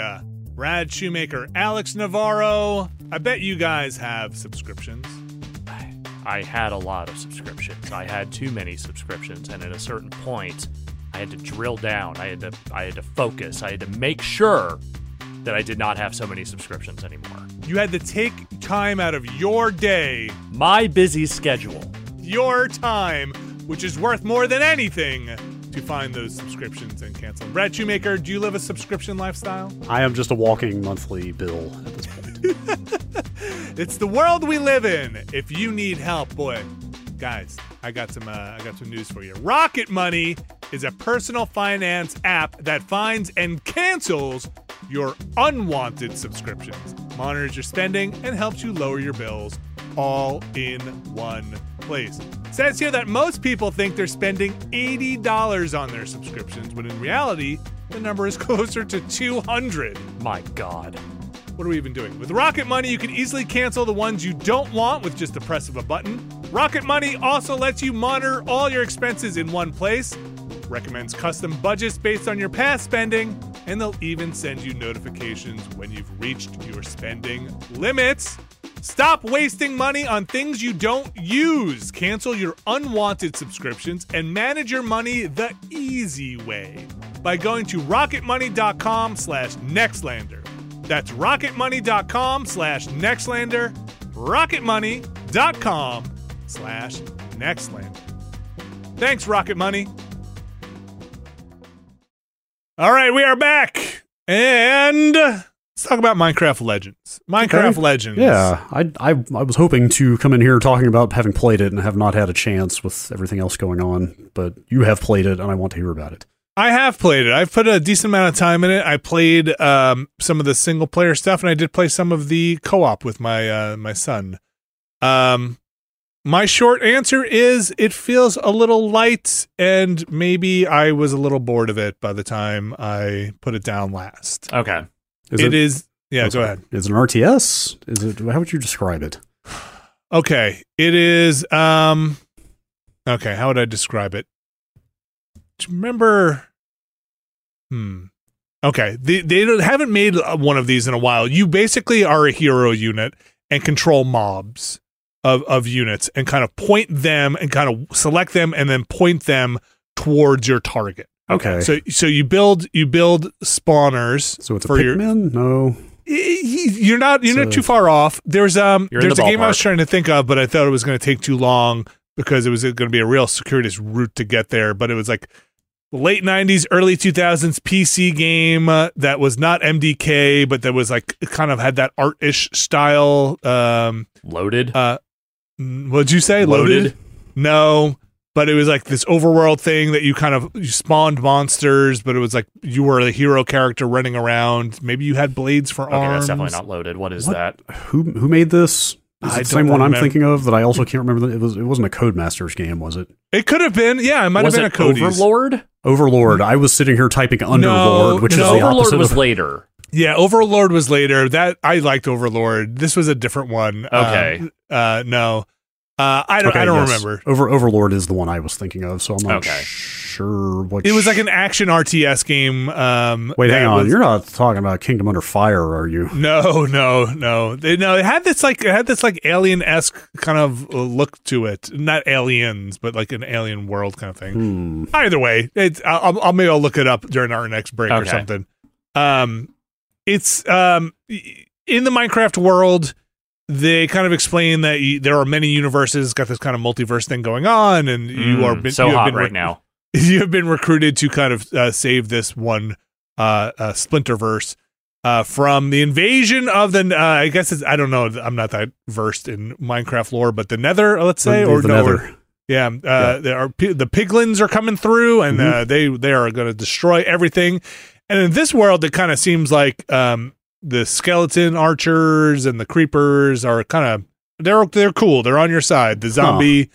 Brad Shoemaker, Alex Navarro. I bet you guys have subscriptions. I had a lot of subscriptions. I had too many subscriptions, and at a certain point, I had to drill down. I had to I had to focus. I had to make sure that I did not have so many subscriptions anymore. You had to take time out of your day, My busy schedule. your time, which is worth more than anything, to find those subscriptions and cancel. them. Brad Shoemaker, do you live a subscription lifestyle? I am just a walking monthly bill at this point. It's the world we live in. If you need help, boy, guys, I got some uh, I got some news for you. Rocket Money is a personal finance app that finds and cancels your unwanted subscriptions, monitors your spending, and helps you lower your bills all in one place. It says here that most people think they're spending $80 on their subscriptions, when in reality, the number is closer to 200. My God. What are we even doing? With Rocket Money, you can easily cancel the ones you don't want with just the press of a button. Rocket Money also lets you monitor all your expenses in one place, recommends custom budgets based on your past spending, and they'll even send you notifications when you've reached your spending limits. Stop wasting money on things you don't use. Cancel your unwanted subscriptions and manage your money the easy way by going to rocketmoney.com slash nextlander. That's rocketmoney.com slash nextlander, rocketmoney.com slash nextlander. Thanks, Rocket Money. All right, we are back. And let's talk about Minecraft Legends. Minecraft Okay. Legends. Yeah, I, I I was hoping to come in here talking about having played it and have not had a chance with everything else going on, but you have played it and I want to hear about it. I have played it. I've put a decent amount of time in it. I played um, some of the single player stuff, and I did play some of the co op with my uh, my son. Um, my short answer is it feels a little light, and maybe I was a little bored of it by the time I put it down last. Okay. Is it is. Yeah, okay. go ahead. Is it an RTS? Is it? How would you describe it? Okay, it is. Um, okay, how would I describe it? Do you remember? Hmm. Okay, they they haven't made uh, one of these in a while. You basically are a hero unit and control mobs of of units and kind of point them and kind of select them and then point them towards your target. Okay, So so you build you build spawners. so it's a for your- Pikmin? No, Y- y- You're not you're So- not too far off. There's um there's the a game I was trying to think of, but I thought it was going to take too long because it was going to be a real circuitous route to get there. But it was like late '90s, early 2000s PC game uh, that was not MDK, but that was like kind of had that art-ish style. Um, Loaded. uh, what'd you say? Loaded? No. But it was like this overworld thing that you kind of you spawned monsters, but it was like you were a hero character running around. Maybe you had blades for okay, arms. that's definitely not loaded. What is What? that? who who made this? Is it the same don't one I'm thinking of that I also can't remember. That it was it wasn't a Codemasters game, was it? It could have been. Yeah, it might was have been it a Codies. Overlord? Overlord. I was sitting here typing Underlord, which no, is the Overlord opposite was of later. Yeah, Overlord was later. That I liked Overlord. This was a different one. Okay. Um, uh, no. Uh, I don't. Okay, I don't yes. remember. Over Overlord is the one I was thinking of, so I'm not Okay. sure what. It was like an action RTS game. Um, Wait, hang on. was- You're not talking about Kingdom Under Fire, are you? No, no, no. They, no, it had this like it had this like alien esque kind of uh, look to it. Not aliens, but like an alien world kind of thing. Hmm. Either way, it's I'll, I'll maybe I'll look it up during our next break or something. Um, it's um in the Minecraft world. They kind of explain that you, there are many universes, got this kind of multiverse thing going on, and you Mm, are been, so you have hot been right rec- now. you have been recruited to kind of uh, save this one uh, uh, Splinterverse uh, from the invasion of the. Uh, I guess it's I don't know. I'm not that versed in Minecraft lore, but the Nether, let's say, The- or the no, or- Nether. yeah, uh, there are the piglins are coming through, and Mm-hmm. uh, they they are going to destroy everything. And in this world, it kind of seems like um, the skeleton archers and the creepers are kind of they're they're cool. They're on your side. The zombie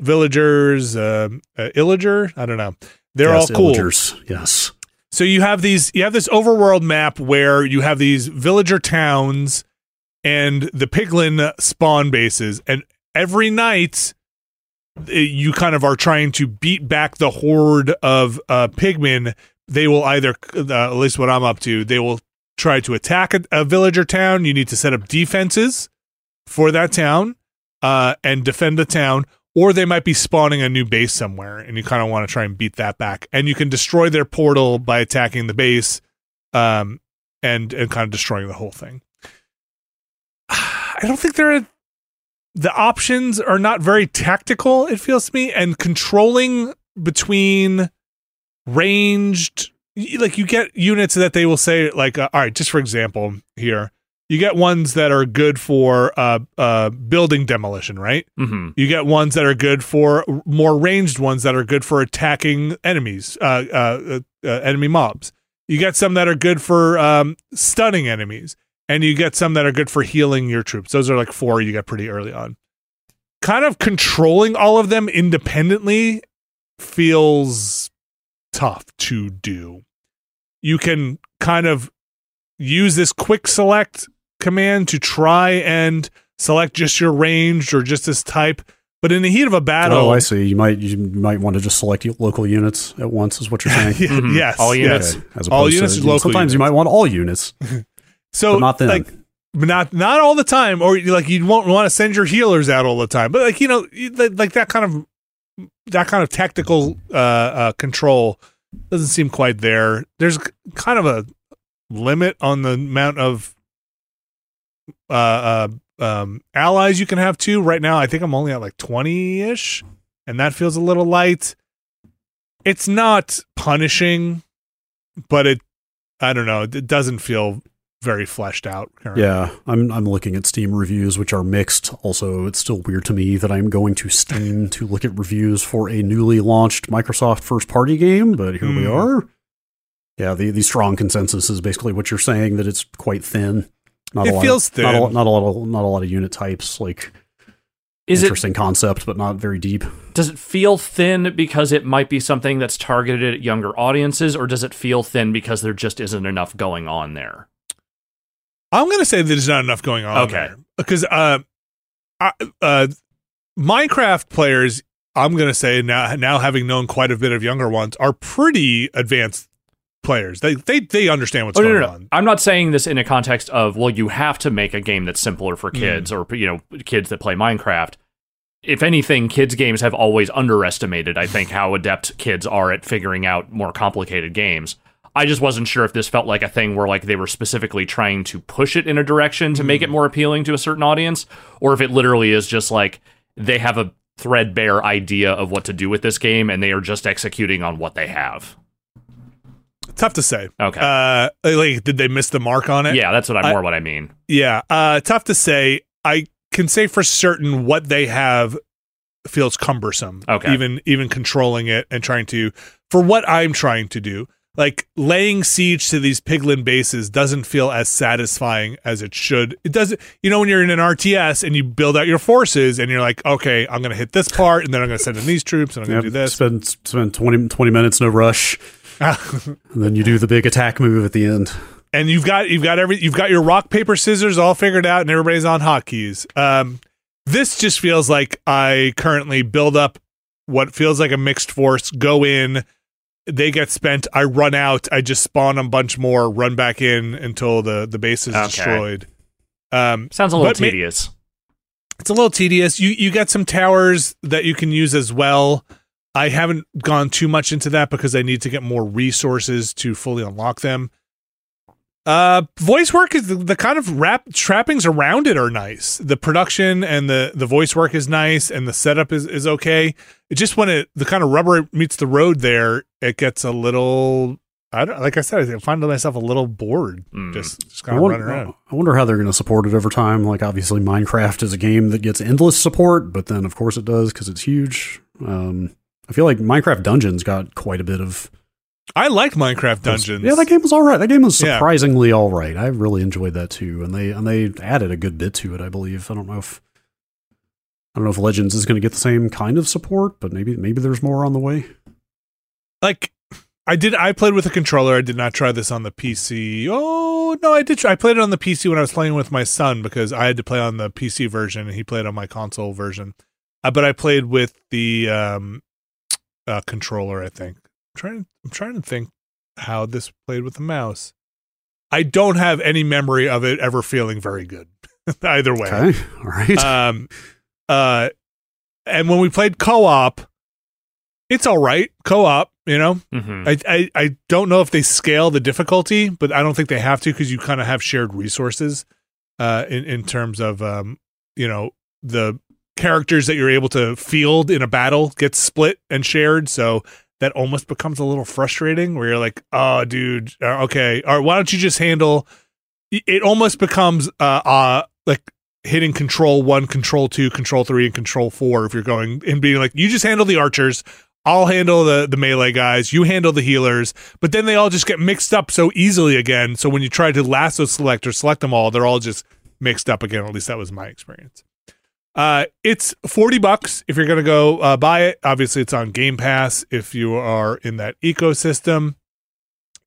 villagers, um uh, illager, I don't know. They're Yes, all cool. Illagers, Yes. So you have these you have this overworld map where you have these villager towns and the piglin spawn bases and every night uh, you kind of are trying to beat back the horde of uh pigmen they will either uh, at least what I'm up to they will try to attack a, a villager town. You need to set up defenses for that town uh and defend the town or they might be spawning a new base somewhere and you kind of want to try and beat that back. And you can destroy their portal by attacking the base um and and kind of destroying the whole thing. I don't think there are the options are not very tactical it feels to me and controlling between ranged like you get units that they will say like uh, all right just for example here you get ones that are good for uh, uh, building demolition, right? hmm You get ones that are good for more ranged ones that are good for attacking enemies, uh, uh, uh, enemy mobs. You get some that are good for um, stunning enemies, and you get some that are good for healing your troops. Those are like four you get pretty early on. Kind of controlling all of them independently feels tough to do. You can kind of use this quick select command to try and select just your range or just this type. But in the heat of a battle, Oh, I see. You might you might want to just select local units at once, is what you're saying. Yeah, Mhm. yes, All yes. units. Okay. As All opposed units to, local Sometimes you might want all units, So but not then. like but not not all the time, or like you won't want to send your healers out all the time. But like you know, like like that kind of that kind of tactical uh, uh, control doesn't seem quite there. There's kind of a limit on the amount of uh, uh, um, allies you can have too. Right now, I think I'm only at like twenty ish, and that feels a little light. It's not punishing, but it I don't know. It doesn't feel very fleshed out. currently. yeah, I'm I'm looking at Steam reviews, which are mixed. Also, it's still weird to me that I'm going to Steam to look at reviews for a newly launched Microsoft first party game, but here we Hmm. are. Yeah, the the strong consensus is basically what you're saying that it's quite thin. Not It a lot feels of, Not a, thin. not a lot of not a lot of unit types. Like Is it interesting concept, but not very deep. does it feel thin because it might be something that's targeted at younger audiences, or does it feel thin because there just isn't enough going on there? I'm gonna say that there's not enough going on Okay. because uh, I, uh, Minecraft players, I'm gonna say now now having known quite a bit of younger ones are pretty advanced players. They they they understand what's Oh, no, going no, no. on. I'm not saying this in a context of well, you have to make a game that's simpler for kids or you know kids that play Minecraft. If anything, kids games have always underestimated. I think how adept kids are at figuring out more complicated games. I just wasn't sure if this felt like a thing where like they were specifically trying to push it in a direction to make it more appealing to a certain audience, or if it literally is just like they have a threadbare idea of what to do with this game and they are just executing on what they have. Tough to say. Okay. Uh, like did they miss the mark on it? yeah, that's what I'm I- more what I mean. Yeah. Uh, tough to say. I can say for certain what they have feels cumbersome. Okay. Even even controlling it and trying to for what I'm trying to do. Like laying siege to these piglin bases doesn't feel as satisfying as it should. It doesn't you know when you're in an RTS and you build out your forces and you're like, okay, I'm gonna hit this part and then I'm gonna send in these troops and I'm gonna do this. Spend spend 20, 20 minutes, no rush, and then you do the big attack move at the end. and you've got you've got every you've got your rock paper scissors all figured out and everybody's on hotkeys um this just feels like i currently build up what feels like a mixed force go in they get spent i run out i just spawn a bunch more run back in until the the base is Okay. destroyed um Sounds a little But ma- tedious. it's a little tedious. You you get some towers that you can use as well. I haven't gone too much into that because I need to get more resources to fully unlock them. Uh, voice work is the, the kind of wrap trappings around it are nice. The production and the the voice work is nice, and the setup is is okay. It just when it the kind of rubber meets the road there, it gets a little. I don't like I said. I find myself a little bored, Mm. just just kind of running around. I wonder how they're going to support it over time. Like, obviously, Minecraft is a game that gets endless support, but then, of course, it does because it's huge. Um, I feel like Minecraft Dungeons got quite a bit of I like Minecraft Dungeons. Yeah, that game was all right. That game was Yeah. surprisingly all right. I really enjoyed that too, and they and they added a good bit to it. I believe. I don't know if I don't know if Legends is going to get the same kind of support, but maybe maybe there's more on the way. like I did I played with a controller. I did not try this on the PC. Oh no, I did try I played it on the PC when I was playing with my son because I had to play on the PC version and he played on my console version. Uh, but I played with the um uh controller, I think. I'm trying I'm trying to think how this played with the mouse. I don't have any memory of it ever feeling very good. Either way Okay, all right. um uh and when we played co-op it's all right co-op you know hmm I, I i don't know if they scale the difficulty but i don't think they have to because you kind of have shared resources uh in in terms of um you know the characters that you're able to field in a battle gets split and shared so that almost becomes a little frustrating where you're like oh dude uh, okay right why don't you just handle it almost becomes uh, uh like hitting control one, control two, control three, and control four. If you're going and being like, you just handle the archers, I'll handle the the melee guys, you handle the healers, but then they all just get mixed up so easily again. So when you try to lasso select or select them all, they're all just mixed up again. At least that was my experience. Uh, it's 40 bucks if you're going to go uh, buy it. Obviously, it's on Game Pass if you are in that ecosystem.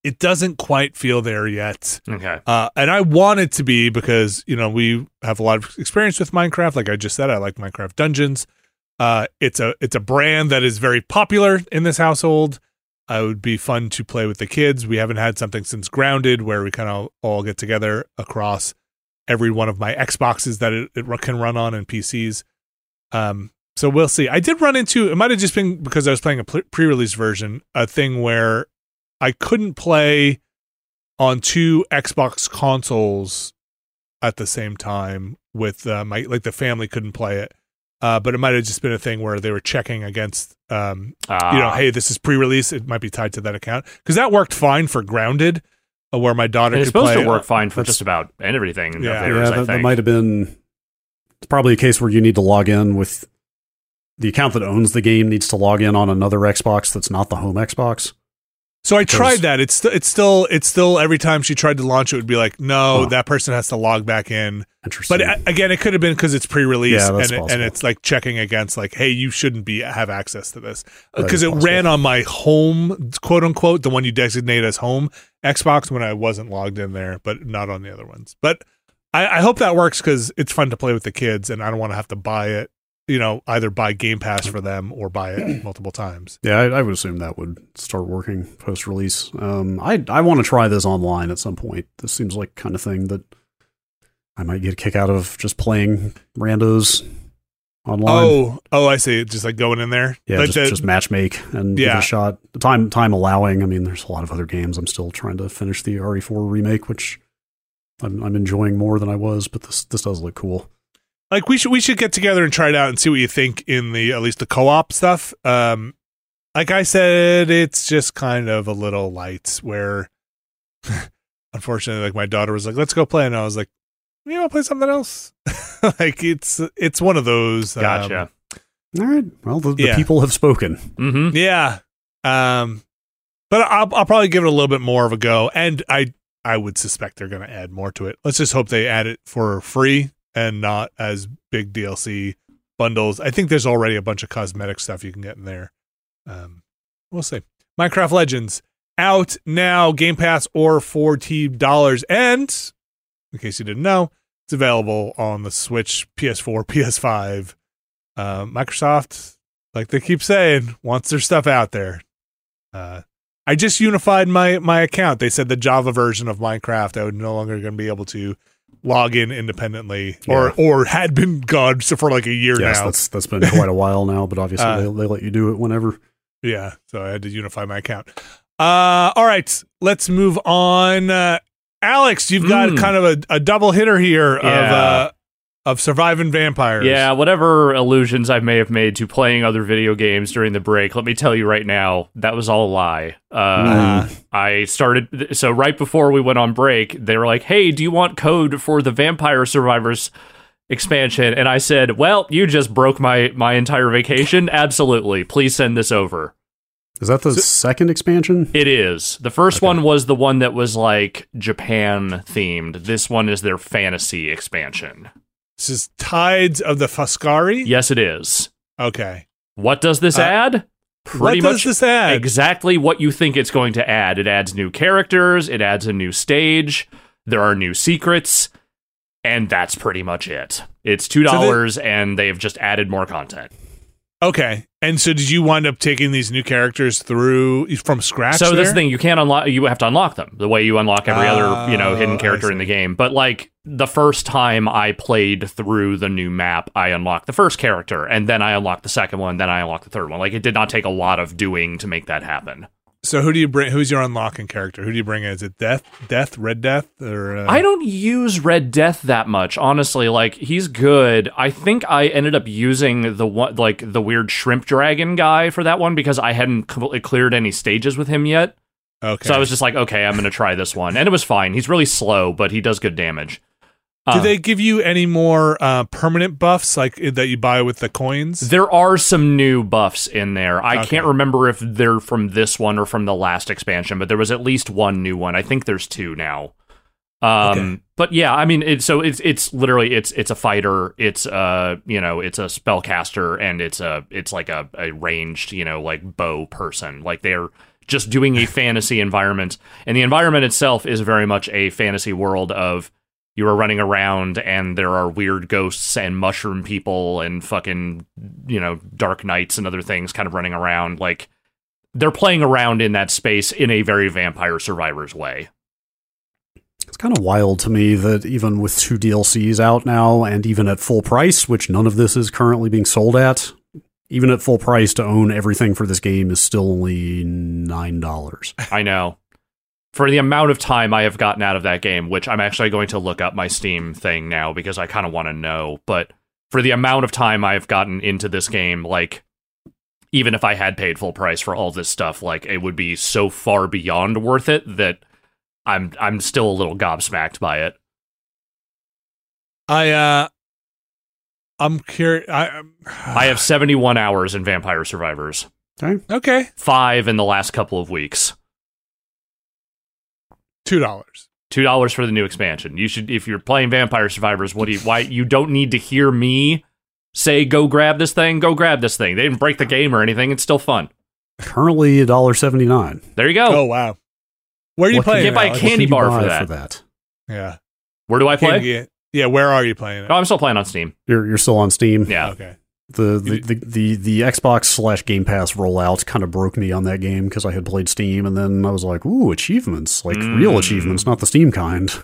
It doesn't quite feel there yet. Okay. Uh, and I want it to be because, you know, we have a lot of experience with Minecraft. Like I just said, I like Minecraft Dungeons. Uh, it's a it's a brand that is very popular in this household. Uh, it would be fun to play with the kids. We haven't had something since Grounded where we kind of all get together across every one of my Xboxes that it, it can run on and PCs. Um, so we'll see. I did run into it might have just been because I was playing a pre-release version, a thing where I couldn't play on two Xbox consoles at the same time with uh, my like the family couldn't play it. Uh, but it might have just been a thing where they were checking against, um, Ah. you know, hey, this is pre-release. It might be tied to that account because that worked fine for Grounded, where my daughter it's could supposed play. to work fine for just about everything. of Yeah. theirs, yeah, I that, that might have been. It's probably a case where you need to log in with the account that owns the game needs to log in on another Xbox that's not the home Xbox. So I tried that. It's st- it's still it's still every time she tried to launch it, it would be like, no, that person has to log back in. Interesting. But again, it could have been because it's pre-release Yeah, and it, and it's like checking against like, hey, you shouldn't be have access to this because it possible. ran on my home quote unquote the one you designate as home Xbox when I wasn't logged in there, but not on the other ones. But I, I hope that works because it's fun to play with the kids, and I don't want to have to buy it. You know, either buy Game Pass for them or buy it multiple times. yeah, I, I would assume that would start working post release. Um, I I want to try this online at some point. This seems like kind of thing that I might get a kick out of just playing randos online. Oh, oh, I see. Just like going in there. yeah, Like just, the- just match make and give it Yeah. a shot. Time time allowing. I mean, there's a lot of other games. I'm still trying to finish the RE4 remake, which I'm I'm enjoying more than I was. But this this does look cool. Like we should we should get together and try it out and see what you think in the at least the co-op stuff um like i said it's just kind of a little light where unfortunately like my daughter was like let's go play and i was like you want to play something else like it's it's one of those um, Gotcha. All right. Well, the, the Yeah. people have spoken. mm-hmm. yeah um but I'll, I'll probably give it a little bit more of a go and i i would suspect they're going to add more to it let's just hope they add it for free and not as big dlc bundles. I think there's already a bunch of cosmetic stuff you can get in there. Um we'll see. Minecraft legends out now game pass or 40 dollars. And in case you didn't know it's available on the switch ps4 ps5 uh, microsoft like they keep saying wants their stuff out there. Uh, I just unified my my account. They said the Java version of Minecraft I would no longer going to be able to log in independently, or Yeah. or had been gone so for like a year Yes, now. that's that's been quite a while now. But obviously, Uh, they, they let you do it whenever. Yeah, so I had to unify my account. Uh, all right, let's move on. Uh, Alex, you've got Mm. kind of a, a double hitter here of Yeah. uh, of surviving vampires. Yeah, whatever illusions I may have made to playing other video games during the break, let me tell you right now, that was all a lie. Uh, Uh, I started, so right before we went on break, they were like, hey, do you want code for the Vampire Survivors expansion? And I said, well, you just broke my, my entire vacation. Absolutely. Please send this over. Is that the second expansion? It is. The first Okay. one was the one that was like Japan themed. This one is their fantasy expansion. This is Tides of the Foscari. Yes, it is. Okay. What does this Uh, add? Pretty what does much this add? exactly what you think it's going to add. It adds new characters, it adds a new stage, there are new secrets, and that's pretty much it. It's $2 and they've just added more content. Okay. And so did you wind up taking these new characters through from scratch? so this there? thing you can't unlock you have to unlock them the way you unlock every other you know Oh, hidden character in the game but like the first time i played through the new map i unlocked the first character and then i unlocked the second one then i unlocked the third one like it did not take a lot of doing to make that happen So who do you bring? Who's your unlocking character? Who do you bring? in? Is it Death, Death, Red Death, or uh, I don't use Red Death that much, honestly. Like he's good. I think I ended up using the one, like the weird shrimp dragon guy for that one because I hadn't completely cleared any stages with him yet. Okay. So I was just like, okay, I'm going to try this one. And it was fine. He's really slow, but he does good damage. Do Uh, they give you any more uh, permanent buffs like that you buy with the coins? There are some new buffs in there. I Okay. can't remember if they're from this one or from the last expansion, but there was at least one new one. I think there's two now. Um, Okay. but yeah, I mean, it's so it's it's literally it's it's a fighter, it's uh you know it's a spellcaster, and it's a it's like a, a ranged you know like bow person. Like they're just doing a fantasy environment, and the environment itself is very much a fantasy world of you are running around and there are weird ghosts and mushroom people and fucking you know dark knights and other things kind of running around. Like they're playing around in that space in a very vampire survivors way. It's kind of wild to me that even with two DLCs out now and even at full price, which none of this is currently being sold at, even at full price to own everything for this game is still only $9. i know for the amount of time i have gotten out of that game which i'm actually going to look up my steam thing now because i kind of want to know but for the amount of time i've gotten into this game like even if i had paid full price for all this stuff like it would be so far beyond worth it that i'm i'm still a little gobsmacked by it I uh, I'm curious. I I'm- have 71 hours in Vampire Survivors, okay. five in the last couple of weeks. Two dollars. Two dollars for the new expansion. You should, if you're playing Vampire Survivors, what do you? Why you don't need to hear me say go grab this thing? Go grab this thing. They didn't break the game or anything. It's still fun. Currently $1.79. There you go. Oh wow. Where are you What can playing? you buy it, Alex? Candy can bar for that. For that? Yeah. Where do I play? you get- yeah. Where are you playing it? Oh, I'm still playing on Steam. You're, you're still on Steam? Yeah. Okay. The the, the, the the Xbox slash Game Pass rollout kind of broke me on that game because I had played Steam and then I was like, ooh, achievements, like real Mm. achievements, not the Steam kind.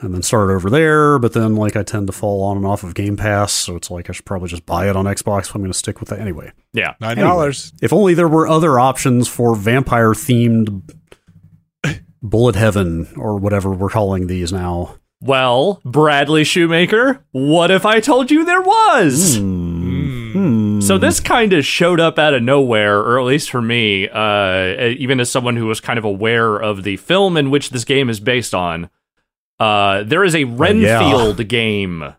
And then started over there, but then like I tend to fall on and off of Game Pass, so it's like I should probably just buy it on Xbox. So I'm going to stick with that anyway. Yeah. Nine dollars. If only there were other options for vampire themed Bullet Heaven or whatever we're calling these now. Well, Bradley Shoemaker, what if I told you there was? Hmm. Hmm. So this kind of showed up out of nowhere, or at least for me, uh, even as someone who was kind of aware of the film in which this game is based on. Uh, there is a Renfield game,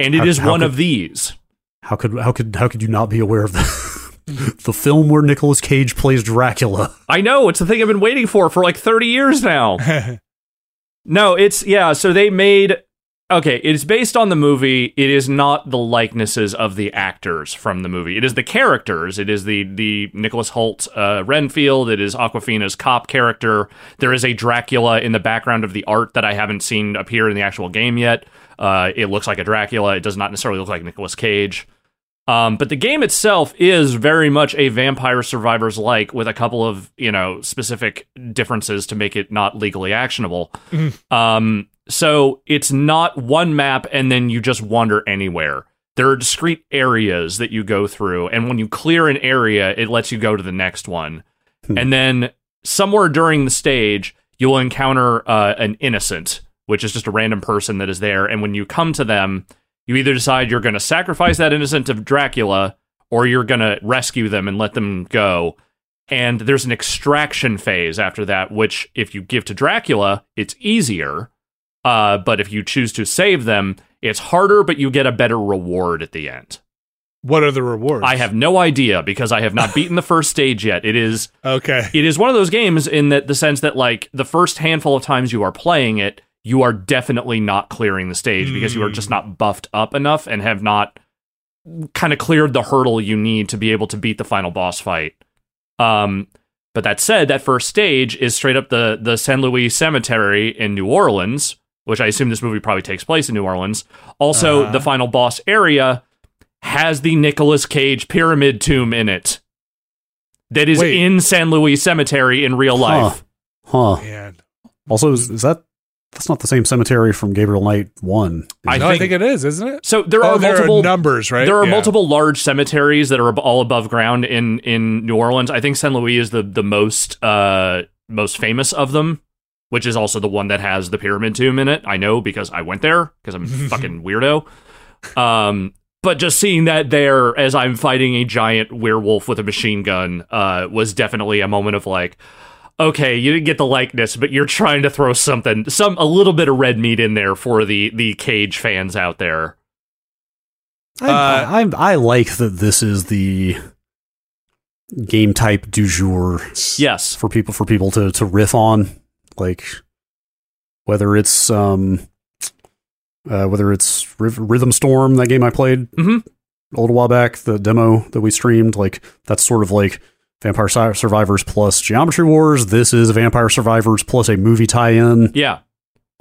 and it How- is how one could- of these. How could how could how could you not be aware of that? the film where Nicolas Cage plays Dracula. I know it's the thing I've been waiting for for like thirty years now. No, it's yeah. So they made okay. It's based on the movie. It is not the likenesses of the actors from the movie. It is the characters. It is the the Nicholas Hoult uh, Renfield. It is Awkwafina's cop character. There is a Dracula in the background of the art that I haven't seen appear in the actual game yet. Uh, it looks like a Dracula. It does not necessarily look like Nicolas Cage. Um, but the game itself is very much a Vampire Survivors like, with a couple of you know specific differences to make it not legally actionable. Um, so it's not one map and then you just wander anywhere. There are discrete areas that you go through, and when you clear an area, it lets you go to the next one. Hmm. And then somewhere during the stage, you'll encounter uh, an innocent, which is just a random person that is there. And when you come to them, you either decide you're going to sacrifice that innocent of Dracula or you're going to rescue them and let them go. And there's an extraction phase after that, which if you give to Dracula, it's easier. Uh, but if you choose to save them, it's harder, but you get a better reward at the end. what are the rewards? I have no idea because I have not beaten the first stage yet. It is Okay. it is one of those games in that the sense that like the first handful of times you are playing it, you are definitely not clearing the stage because you are just not buffed up enough and have not kind of cleared the hurdle you need to be able to beat the final boss fight. Um, but that said, that first stage is straight up the the St. Louis Cemetery in New Orleans, which I assume this movie probably takes place in New Orleans. Also, Uh-huh. the final boss area has the Nicolas Cage pyramid tomb in it. That is Wait. in St. Louis Cemetery in real life. Huh. Man. Also, is, is that that's not the same cemetery from Gabriel Knight One? I no, I think- think it is, isn't it? So there oh, are there multiple are numbers, right? There are Yeah. multiple large cemeteries that are all above ground in in New Orleans. I think St. Louis is the the most uh most famous of them, which is also the one that has the pyramid tomb in it. I know because I went there because I'm a fucking weirdo. Um but just seeing that there as I'm fighting a giant werewolf with a machine gun uh was definitely a moment of like okay, you didn't get the likeness, but you're trying to throw something, some a little bit of red meat in there for the the cage fans out there. I, I, I, I like that this is the game type du jour Yes, for people for people to to riff on, like whether it's um uh, whether it's Ryth- Rhythm Storm, that game I played Mhm. a little while back, the demo that we streamed, like that's sort of like Vampire Survivors plus Geometry Wars. This is Vampire Survivors plus a movie tie-in. yeah.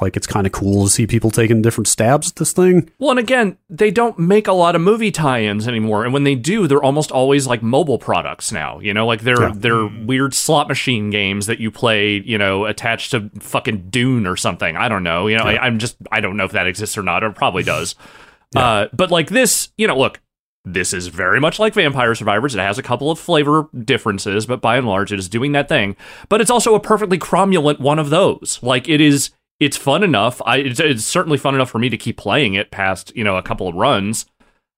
Like it's kind of cool to see people taking different stabs at this thing. Well, and again, they don't make a lot of movie tie-ins anymore, and when they do, they're almost always like mobile products now. You know, like they're Yeah. they're weird slot machine games that you play, you know, attached to fucking Dune or something. I don't know. You know, I, I'm just I don't know if that exists or not. It probably does. Uh, but like this, you know, look, this is very much like Vampire Survivors. It has a couple of flavor differences, but by and large, it is doing that thing. But it's also a perfectly cromulent one of those. Like it is, it's fun enough. I it's, it's certainly fun enough for me to keep playing it past you know a couple of runs.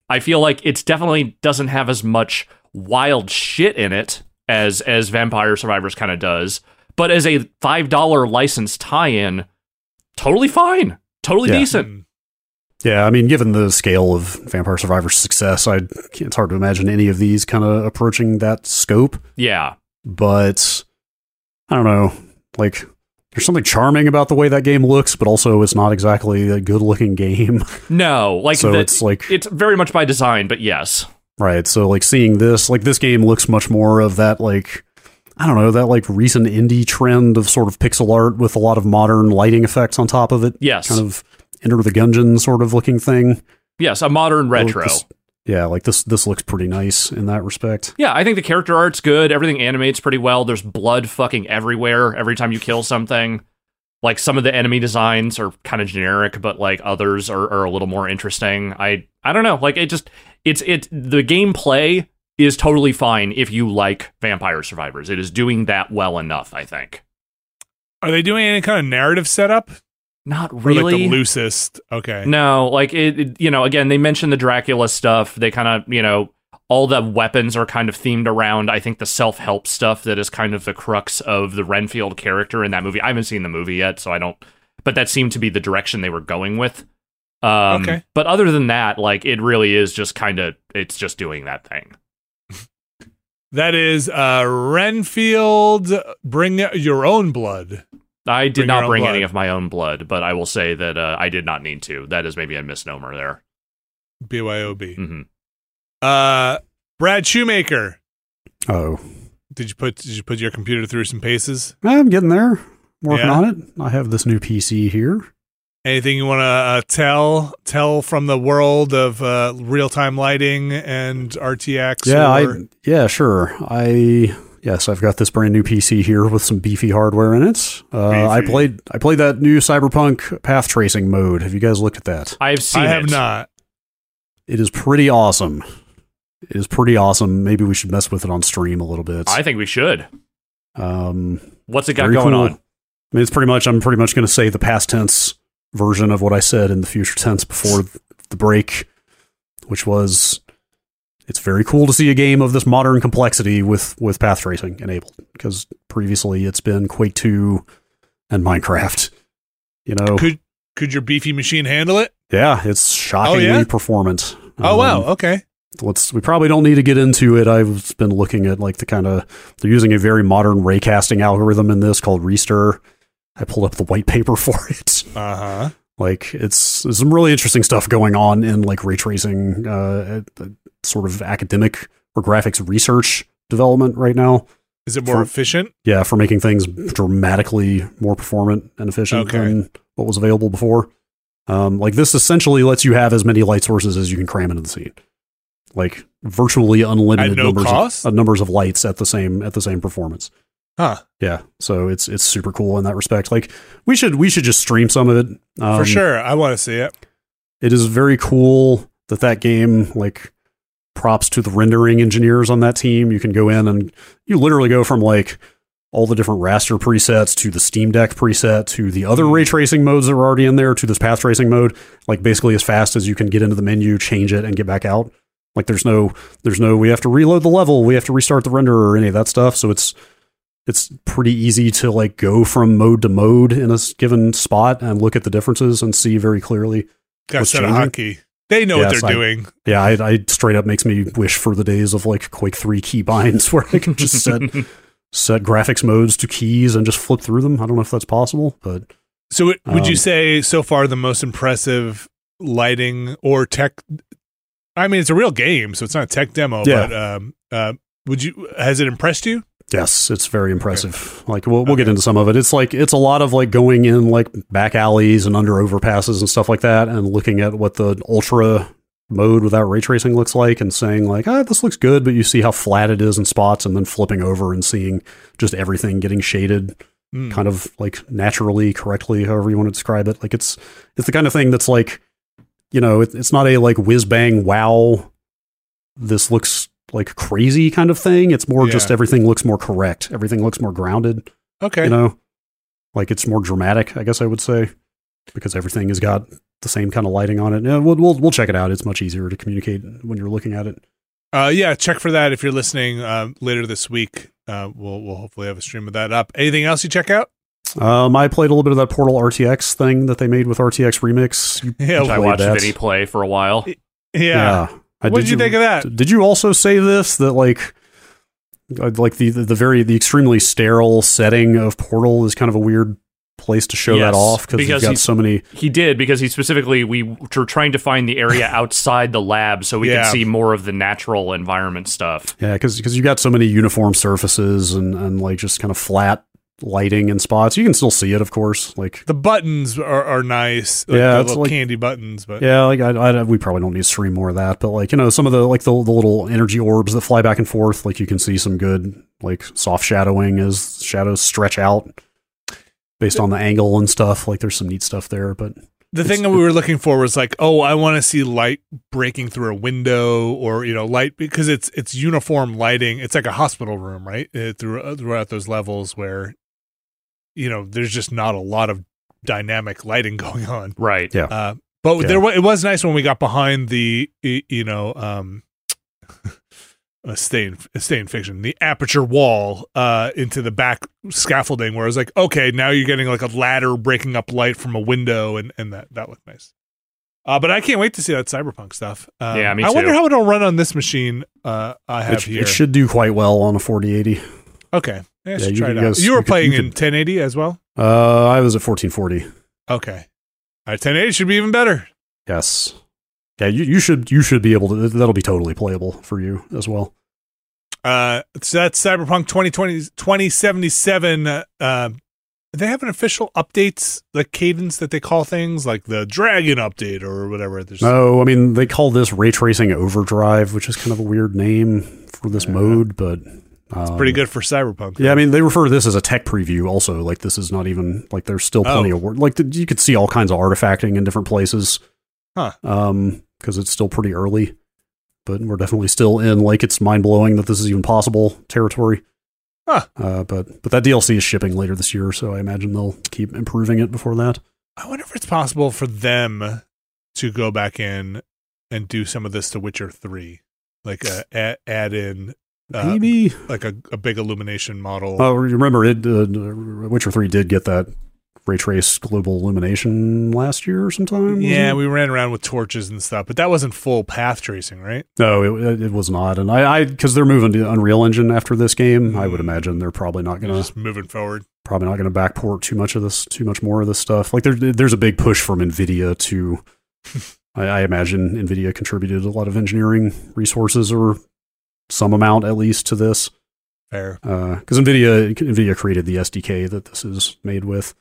I feel like it's definitely doesn't have as much wild shit in it as as Vampire Survivors kind of does. But as a five dollar license tie-in, totally fine, totally Yeah. decent. Hmm. Yeah, I mean, given the scale of Vampire Survivors' success, I it's hard to imagine any of these kind of approaching that scope. Yeah, But I don't know, like there's something charming about the way that game looks, but also it's not exactly a good-looking game, no, like so the- it's like it's very much by design, but yes, right. So like seeing this, like this game looks much more of that like. I don't know that like recent indie trend of sort of pixel art with a lot of modern lighting effects on top of it. yes, Kind of Enter the Gungeon sort of looking thing. yes, a modern retro. This- yeah, like this. This looks pretty nice in that respect. Yeah, I think the character art's good. Everything animates pretty well. There's blood fucking everywhere every time you kill something. Like some of the enemy designs are kind of generic, but like others are, are a little more interesting. I I don't know. Like it just it's it the gameplay is totally fine if you like Vampire Survivors. It is doing that well enough, I think. Are they doing any kind of narrative setup? Not really. like the loosest. Okay. No, like it, it- you know, again, they mentioned the Dracula stuff. They kind of, you know, all the weapons are kind of themed around, I think, the self help stuff that is kind of the crux of the Renfield character in that movie. I haven't seen the movie yet, so I don't, but that seemed to be the direction they were going with. Um, Okay. But other than that, like, it really is just kind of, it's just doing that thing. That is uh Renfield bring your own blood. I did Bring not bring blood. any of my own blood, but I will say that uh, I did not need to. That is maybe a misnomer there. BYOB. hmm Uh Brad Shoemaker. Oh, Did you put did you put your computer through some paces? I'm getting there. Working Yeah? on it. I have this new PC here. Anything you want to uh, tell tell from the world of uh, real time lighting and RTX? Yeah, or- I yeah, sure. I yes, I've got this brand new PC here with some beefy hardware in it. Uh, I played I played that new Cyberpunk path tracing mode. Have you guys looked at that? I've seen I have it. not. It is pretty awesome. It is pretty awesome. Maybe we should mess with it on stream a little bit. I think we should. um, What's it got going cool. on? I mean, it's pretty much. I'm pretty much going to say the past tense version of what I said in the future tense before the break, which was, it's very cool to see a game of this modern complexity with with path tracing enabled. Because previously it's been Quake Two and Minecraft. You know, Could could your beefy machine handle it? yeah, it's shockingly yeah? performant. Oh Um, wow. Okay. let's we probably don't need to get into it i've been looking at like the kind of they're using a very modern raycasting algorithm in this called ReSTIR i pulled up the white paper for it Uh huh. like it's there's some really interesting stuff going on in like ray tracing uh, sort of academic or graphics research development right now Is it more For- efficient? yeah for making things dramatically more performant and efficient Okay. than what was available before um, like this essentially lets you have as many light sources as you can cram into the scene like virtually unlimited no numbers cost? of, uh, numbers of lights at the same at the same performance Huh. yeah so it's it's super cool in that respect like we should we should just stream some of it um, For sure. I want to see it. it is very cool that that game like props to the rendering engineers on that team you can go in and you literally go from like all the different raster presets to the steam deck preset to the other Hmm. ray tracing modes that are already in there to this path tracing mode like basically as fast as you can get into the menu change it and get back out like there's no there's no we have to reload the level we have to restart the renderer or any of that stuff so it's it's pretty easy to like go from mode to mode in a given spot and look at the differences and see very clearly. Got What's set of changing? hotkey. They know what they're I- doing. Yeah, I, I straight up makes me wish for the days of like Quake Three key binds where I can just set set graphics modes to keys and just flip through them. I don't know if that's possible, but So, it, would you Um, say so far the most impressive lighting or tech? I mean, it's a real game, so it's not a tech demo. Yeah. But um, uh, would you? Has it impressed you? Yes, it's very impressive. Like we'll we'll get into some of it. It's like it's a lot of like going in like back alleys and under overpasses and stuff like that, and looking at what the ultra mode without ray tracing looks like, and saying like, ah, this looks good, but you see how flat it is in spots, and then flipping over and seeing just everything getting shaded, Hmm. kind of like naturally, correctly, however you want to describe it. Like it's it's the kind of thing that's like, you know, it, it's not a like whiz bang wow. This looks like crazy kind of thing. It's more just everything looks more correct. Everything looks more grounded. Okay. You know, like it's more dramatic. I guess I would say because everything has got the same kind of lighting on it. Yeah, we'll we'll, we'll check it out. It's much easier to communicate when you're looking at it. Uh, yeah, check for that if you're listening uh, later this week. Uh, we'll we'll hopefully have a stream of that up. Anything else you check out? Um, I played a little bit of that Portal RTX thing that they made with RTX Remix. You Yeah. I watched that. Vinny play for a while. Yeah. I- What did you think of that? Did you also say this that like uh, like the the very the extremely sterile setting of Portal is kind of a weird place to show Yes, that off because you've got he's- so many He did because he specifically we were trying to find the area outside the lab so we Yeah. could see more of the natural environment stuff. yeah because because you got so many uniform surfaces and and like just kind of flat lighting in spots. You can still see it, of course. Like The buttons are, are nice. Like Yeah, it's little like- candy buttons. But Yeah, like I, I, we probably don't need to stream more of that, but like you know, some of the like the, the little energy orbs that fly back and forth, like you can see some good like soft shadowing as shadows stretch out based on the angle and stuff. Like there's some neat stuff there, but the thing that we were looking for was like, oh, I want to see light breaking through a window, or you know, light because it's it's uniform lighting. It's like a hospital room, right? Uh, through uh, throughout those levels where, you know, there's just not a lot of dynamic lighting going on. Right. Yeah. Uh, but Yeah. there wa- it was nice when we got behind the you know um a stay in, a stay in fiction the aperture wall uh into the back scaffolding where I was like okay now you're getting like a ladder breaking up light from a window and and that that looked nice. Uh, but I can't wait to see that cyberpunk stuff. Um, Yeah, me too. I wonder how it'll run on this machine. Uh, I have it, sh- here. it should do quite well on a 4080. okay, yeah, I should you- try it out. you were you could- playing you in could- 1080 as well. Uh, I was at 1440. Okay, all right, 1080 should be even better. Yes. Yeah, you, you should you should be able to. That'll be totally playable for you as well. Uh, so that's Cyberpunk 2020, 2077. Uh, uh, they have an official updates, the cadence that they call things, like the Dragon update or whatever. There's, No, I mean they call this ray tracing overdrive, which is kind of a weird name for this Yeah. mode, but um, pretty good for Cyberpunk. Yeah, I mean they refer to this as a tech preview. Also, like this is not even like there's still plenty Oh. of work. Like the, you could see all kinds of artifacting in different places. Huh. Um, because it's still pretty early, but we're definitely still in like it's mind blowing that this is even possible territory. Huh. Uh, but but that DLC is shipping later this year, so I imagine they'll keep improving it before that. I wonder if it's possible for them to go back in and do some of this to Witcher 3, like uh, add, add in uh, Maybe. like a, a big illumination model. Oh, remember it? Uh, Witcher Three did get that ray trace global illumination last year or sometime. yeah, we ran around with torches and stuff, but that wasn't full path tracing, right? No, it, it was not, and I, I, because they're moving to Unreal Engine after this game, I would Mm. imagine they're probably not gonna, just moving forward. probably not gonna backport too much of this, too much more of this stuff. Like there, there's a big push from Nvidia to, I, I imagine Nvidia contributed a lot of engineering resources or some amount at least to this, Fair. because Nvidia, Nvidia created the SDK that this is made with.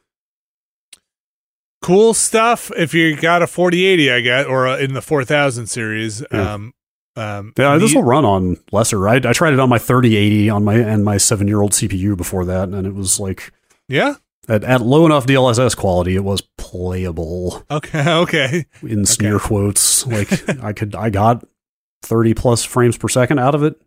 cool stuff if you got a 4080 i guess or uh, in the 4000 series Yeah. um um Yeah, this will run on lesser. I, I tried it on my 3080 on my and my seven year old CPU before that, and it was like yeah at, at low enough DLSS quality, it was playable okay okay in smear quotes. Like I could, I got 30 plus frames per second out of it,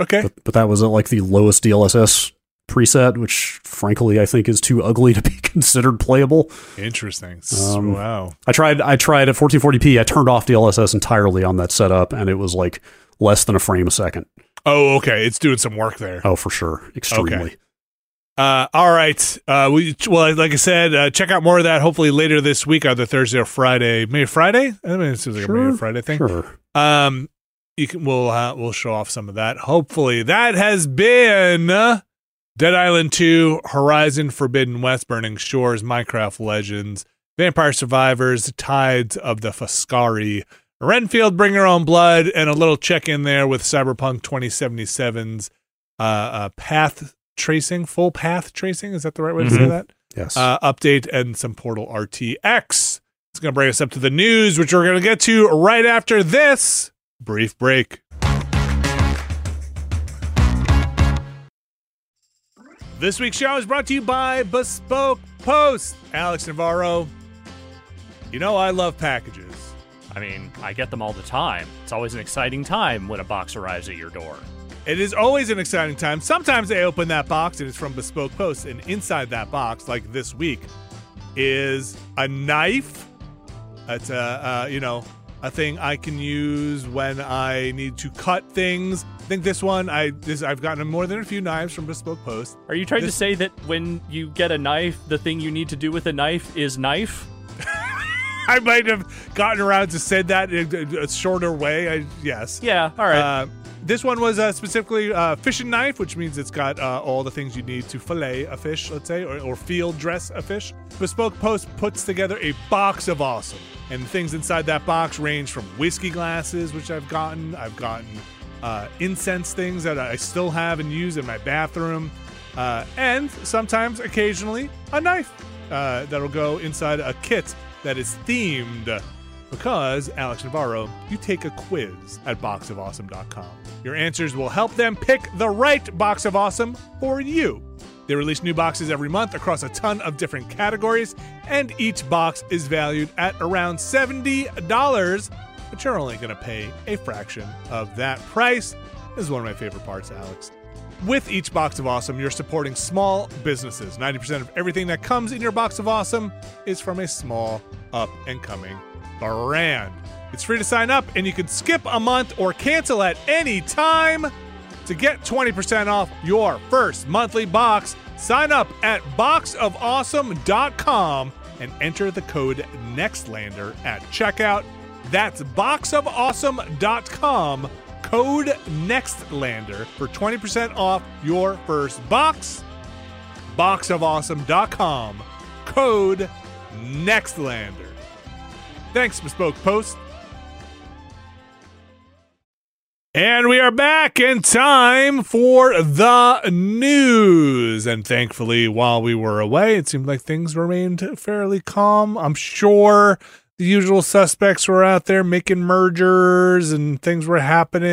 okay but, but that was at like the lowest DLSS preset, which frankly I think is too ugly to be considered playable. interesting Um, wow I tried, I tried at 1440p. I turned off DLSS entirely on that setup, and it was like less than a frame a second. oh okay it's doing some work there Oh, for sure, extremely. Uh, all right. Uh, we well, like I said, uh, check out more of that. Hopefully later this week, either Thursday or Friday. Maybe Friday. I mean, it seems like a maybe a Friday thing. Sure. Um, you can we'll uh, we'll show off some of that. Hopefully, that has been Dead Island Two, Horizon Forbidden West, Burning Shores, Minecraft Legends, Vampire Survivors, Tides of the Foscari, Renfield, Bring Your Own Blood, and a little check in there with Cyberpunk 2077's uh, uh, path tracing, full path tracing. Is that the right way to say Mhm. that? Yes. uh, update and some Portal RTX. It's going to bring us up to the news, which we're going to get to right after this brief break. This week's show is brought to you by Bespoke Post. Alex Navarro, you know I love packages. I mean, I get them all the time. It's always an exciting time when a box arrives at your door. It is always an exciting time. Sometimes they open that box and it's from Bespoke Post, and inside that box, like this week, is a knife. It's a uh, you know a thing I can use when I need to cut things. I think this one I this I've gotten more than a few knives from Bespoke Post. Are you trying This- to say that when you get a knife, the thing you need to do with a knife is knife? I might have gotten around to said that in a, a shorter way. I, yes. Yeah, all right. Uh, this one was uh, specifically uh, fishing knife, which means it's got uh, all the things you need to fillet a fish, let's say, or, or field dress a fish. Bespoke Post puts together a box of awesome, and the things inside that box range from whiskey glasses, which I've gotten. I've gotten uh, incense things that I still have and use in my bathroom, uh, and sometimes, occasionally, a knife uh, that'll go inside a kit that is themed because, Alex Navarro, you take a quiz at boxofawesome.com. Your answers will help them pick the right box of awesome for you. They release new boxes every month across a ton of different categories, and each box is valued at around $70, but you're only going to pay a fraction of that price. This is one of my favorite parts, Alex. With each box of awesome, you're supporting small businesses. 90% of everything that comes in your box of awesome is from a small, up and coming brand. It's free to sign up, and you can skip a month or cancel at any time. To get 20% off your first monthly box, sign up at boxofawesome.com and enter the code NEXTLANDER at checkout. That's boxofawesome.com, code NEXTLANDER for 20% off your first box. Boxofawesome.com, code NEXTLANDER. Thanks, Bespoke Post. And we are back in time for the news. And thankfully, while we were away, it seemed like things remained fairly calm. I'm sure the usual suspects were out there making mergers and things were happening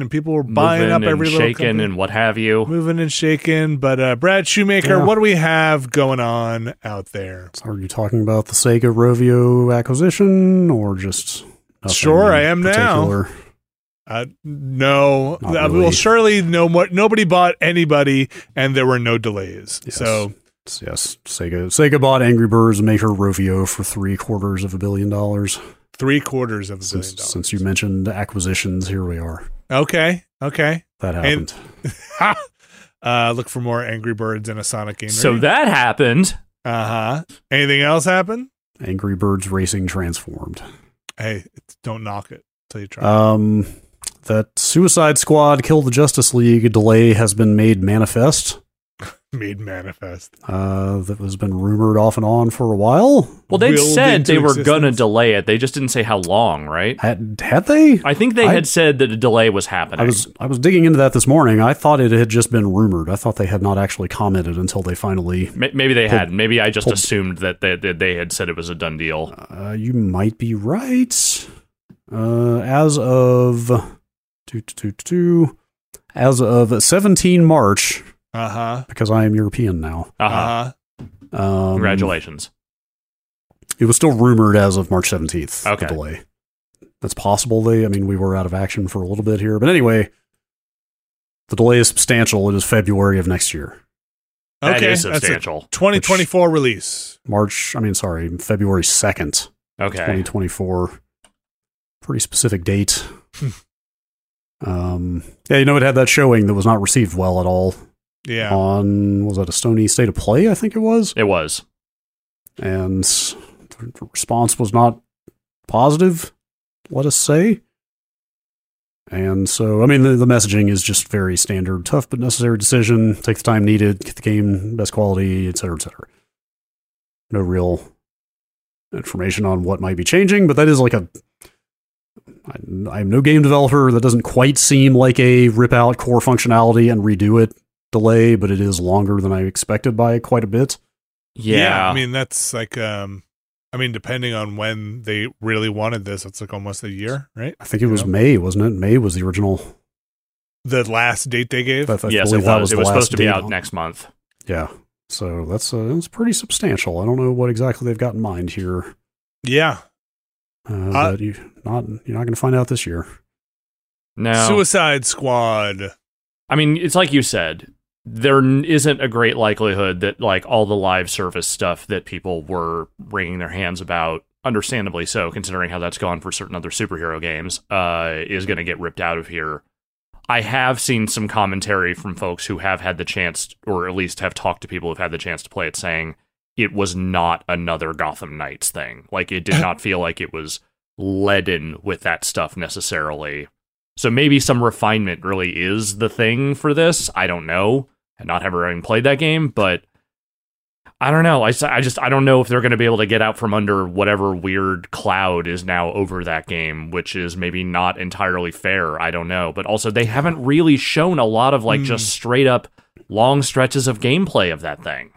and people were buying Moving up and every little shaking company. and what have you. moving and shaking. But uh, Brad Shoemaker, Yeah. what do we have going on out there? So are you talking about the Sega Rovio acquisition or just Sure, I am now. Uh, no, Not Uh, really. well, surely no more. Nobody bought anybody, and there were no delays. Yes. So Yes, yes, Sega Sega bought Angry Birds maker Rovio for three quarters of a billion dollars. three quarters of a billion dollars. since you mentioned acquisitions, here we are. okay, okay. That And- happened. uh, look for more Angry Birds and a Sonic game. So that happened. uh huh. Anything else happen? Angry Birds Racing transformed. Hey, don't knock it till you try. Um, that Suicide Squad Kill the Justice League delay has been made manifest. Made manifest. Uh, that has been rumored off and on for a while. Well, they said they were gonna delay it. They just didn't say how long, right? Had had they? I think they I- had said that a delay was happening. I was I was digging into that this morning. I thought it had just been rumored. I thought they had not actually commented until they finally. Ma- Maybe they Pulled- had. Maybe I just pulled- assumed that they, that they had said it was a done deal. Uh, you might be right. Uh, as of two, two, two, two, as of 17 March, Uh huh. because I am European now. Uh Uh huh. huh. Um, Congratulations. It was still rumored as of March 17th. Okay. The delay. That's possible. They, I mean, we were out of action for a little bit here, but anyway, the delay is substantial. It is February of next year. That Okay, is that's a substantial. 2024 release. March. I mean, sorry, February 2nd, Okay. 2024. Pretty specific date. um, yeah, you know, it had that showing that was not received well at all. Yeah. on was that a Sony State of Play? I think it was, It was. and the response was not positive. Let us say. And so, I mean, the, the messaging is just very standard, tough but necessary decision. Take the time needed, get the game best quality, et cetera, et cetera. No real information on what might be changing, but that is like a. I, I'm no game developer. That doesn't quite seem like a rip out core functionality and redo it delay, but it is longer than I expected by quite a bit. Yeah. I mean, that's like, um, I mean, depending on when they really wanted this, it's like almost a year, right? I think it was Yeah. May, wasn't it? May was the original. The last date they gave. I, I yes, it was. that was it was supposed to be out on- next month. Yeah. So that's uh, that's pretty substantial. I don't know what exactly they've got in mind here, yeah. uh, Uh, but you not you're not going to find out this year. No. Suicide Squad. I mean, it's like you said, there isn't a great likelihood that like all the live service stuff that people were wringing their hands about, understandably so, considering how that's gone for certain other superhero games, uh, is going to get ripped out of here. I have seen some commentary from folks who have had the chance, or at least have talked to people who've had the chance to play it, saying it was not another Gotham Knights thing. Like it did not feel like it was leaden with that stuff necessarily. So maybe some refinement really is the thing for this. I don't know. And not having played that game, but I don't know. I, I just I don't know if they're going to be able to get out from under whatever weird cloud is now over that game, which is maybe not entirely fair. I don't know, but also they haven't really shown a lot of like Hmm. just straight up long stretches of gameplay of that thing.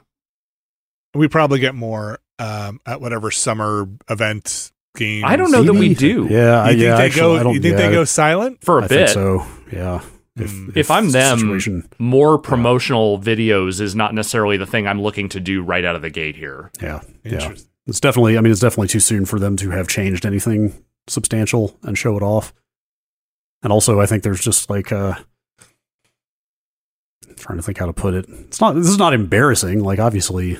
We probably get more um, at whatever summer event game. I don't know that we do. Yeah, I, You think yeah. they actually, go? I don't, You think yeah, they go silent? For a I bit, think so. Yeah. Mm. If I'm the them, situation- more promotional videos is not necessarily the thing I'm looking to do right out of the gate here. yeah, yeah. It's definitely. I mean, it's definitely too soon for them to have changed anything substantial and show it off. And also, I think there's just like uh trying to think how to put it. It's not. This is not embarrassing. Like obviously,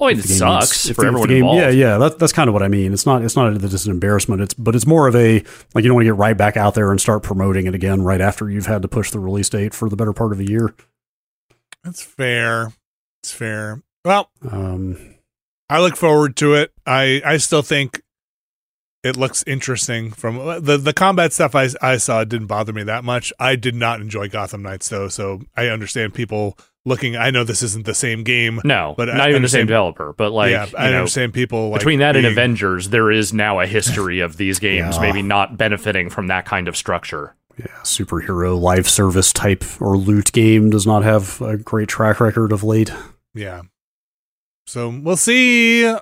Oh, it if the game sucks needs- if for the- if everyone game- involved. Yeah, yeah. That, that's kind of what I mean. It's not. It's not that it's an embarrassment. It's but it's more of a like you don't want to get right back out there and start promoting it again right after you've had to push the release date for the better part of a year. That's fair. It's fair. Well, Um, I look forward to it. I I still think it looks interesting. From the the combat stuff I I saw it didn't bother me that much. I did not enjoy Gotham Knights though, so I understand people looking. I know this isn't the same game. No, But I not even the same developer. But like, yeah, you I know, understand people like, between that and Avengers, there is now a history of these games Yeah. maybe not benefiting from that kind of structure. yeah, superhero live service type or loot game does not have a great track record of late. Yeah. So we'll see.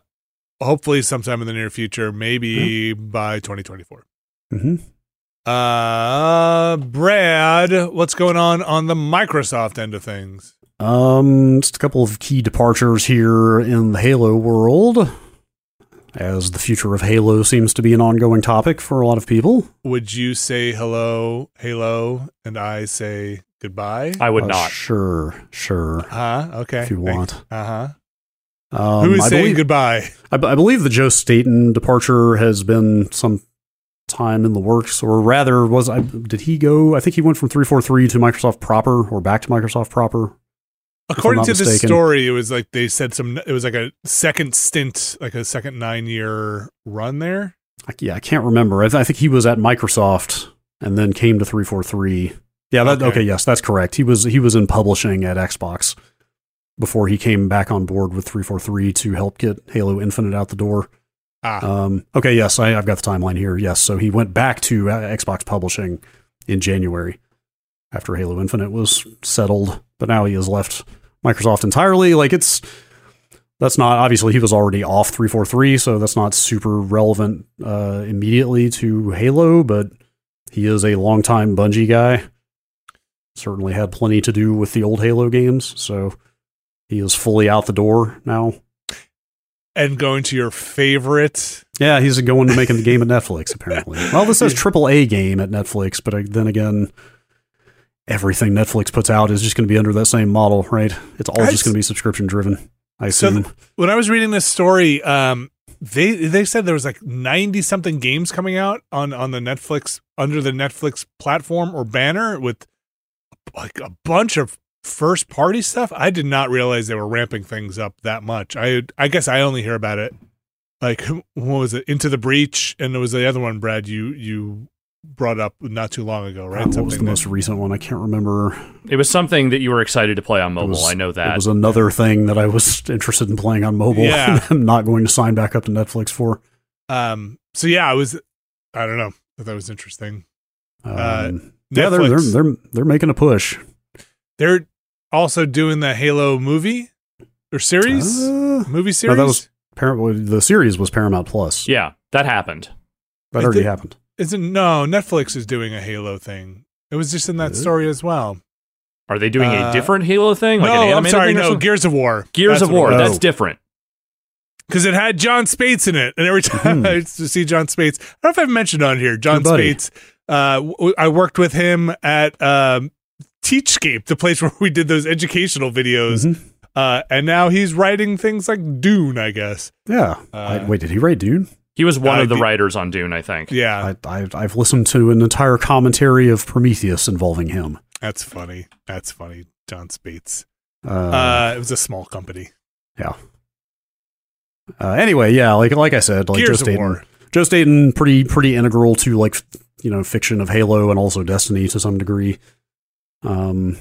Hopefully, sometime in the near future, maybe by 2024. hmm Uh, Brad, what's going on on the Microsoft end of things? Um, just a couple of key departures here in the Halo world, as the future of Halo seems to be an ongoing topic for a lot of people. Would you say hello, Halo, and I say goodbye? I would Uh, not. Sure, sure, Huh? Okay. if you want. Uh huh. Um, Who is I saying believe, goodbye? I, I believe the Joe Staten departure has been some time in the works, or rather, was I? Did he go? I think he went from three four three to Microsoft proper, or back to Microsoft proper. According to the story, it was like they said some. It was like a second stint, like a second nine year run there. I, yeah, I can't remember. I, th- I think he was at Microsoft and then came to 343. Yeah, that, Okay. okay. yes, that's correct. He was he was in publishing at Xbox before he came back on board with 343 to help get Halo Infinite out the door. Ah, Um, okay, yes, I, I've got the timeline here. Yes, so he went back to uh, Xbox publishing in January after Halo Infinite was settled, but now he has left Microsoft entirely. Like it's that's not obviously he was already off 343, so that's not super relevant uh, immediately to Halo, but he is a longtime Bungie guy. Certainly had plenty to do with the old Halo games, so he is fully out the door now. and going to your favorite. Yeah, he's going to making the game at Netflix, apparently. Well, this says triple A game at Netflix, but uh, then again, everything Netflix puts out is just going to be under that same model, right? It's all just going to be subscription driven, I So assume. When I was reading this story, um, they they said there was like ninety something games coming out on on the Netflix under the Netflix platform or banner with like a bunch of first party stuff. I did not realize they were ramping things up that much. I I guess I only hear about it like what was it? Into the Breach, and there was the other one, Brad. You you brought up not too long ago, right? Uh, what was the that- most recent one? I can't remember. It was something that you were excited to play on mobile. was- I know that. It was another thing that I was interested in playing on mobile. Yeah. I'm not going to sign back up to Netflix for. um. So yeah, I was. I don't know. I thought that was interesting. Um, Uh, yeah, they're, they're they're they're making a push. They're also doing the Halo movie or series, Uh, movie series. No, that was- Paramount, the series was Paramount Plus. yeah, that happened. that I already think- happened. Isn't no Netflix is doing a Halo thing. It was just in that it? story as well. Are they doing Uh, a different Halo thing? Like an no, I'm animated sorry. thing or No, something? Gears of War. Gears of War. That's Oh. different. because it had Jon Spaihts in it, and every time Mhm. I used to see Jon Spaihts, I don't know if I've mentioned on here. Jon Good buddy. Spaihts. Uh, w- I worked with him at um, Teachscape, the place where we did those educational videos, Mhm. uh, and now he's writing things like Dune. I guess. Yeah. Uh, I, wait, did he write Dune? He was one Uh, of the the- writers on Dune, I think. Yeah, I, I I've listened to an entire commentary of Prometheus involving him. that's funny. That's funny. Jon Spaihts. Uh, Uh, it was a small company. uh, anyway, yeah, like like I said, like Gears Joe of Staten, Joe Staten, pretty pretty integral to like you know fiction of Halo and also Destiny to some degree. Um,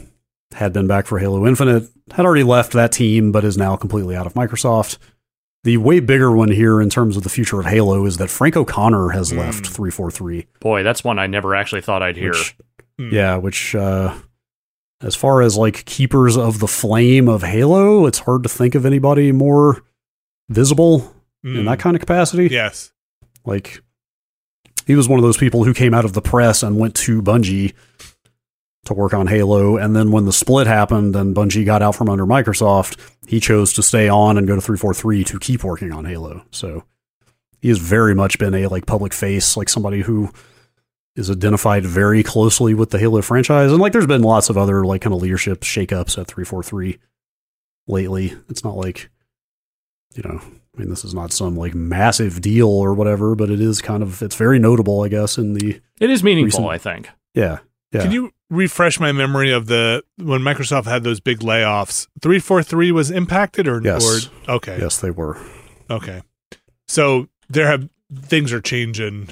had been back for Halo Infinite, had already left that team, but is now completely out of Microsoft. The way bigger one here in terms of the future of Halo is that Frank O'Connor has Mm. left 343. Boy, that's one I never actually thought I'd hear. Which, Hmm. yeah, which uh, as far as like keepers of the flame of Halo, it's hard to think of anybody more visible in Mm. that kind of capacity. Yes. Like he was one of those people who came out of the press and went to Bungie to work on Halo, and then when the split happened and Bungie got out from under Microsoft, he chose to stay on and go to 343 to keep working on Halo. So he has very much been a like public face, like somebody who is identified very closely with the Halo franchise. And like there's been lots of other like kind of leadership shakeups at 343 lately. It's not like you know, I mean this is not some like massive deal or whatever, but it is kind of it's very notable, I guess, in the It is meaningful, Recent- I think. yeah. Yeah. Can you refresh my memory of the when Microsoft had those big layoffs? Three four three was impacted, or Yes. or okay, Yes, they were. okay. So there have things are changing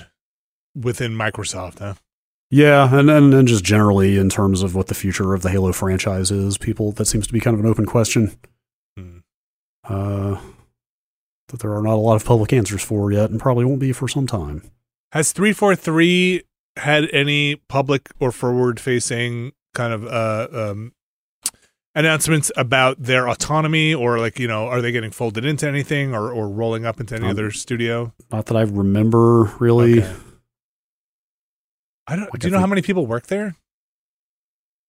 within Microsoft, huh? Yeah, and, and and just generally in terms of what the future of the Halo franchise is, people that seems to be kind of an open question. Hmm. Uh, that there are not a lot of public answers for yet, and probably won't be for some time. Has three four three had any public or forward facing kind of uh um announcements about their autonomy or like you know are they getting folded into anything or or rolling up into any Um, other studio? Not that I remember really. Okay. I don't. Like, do you I know how many people work there?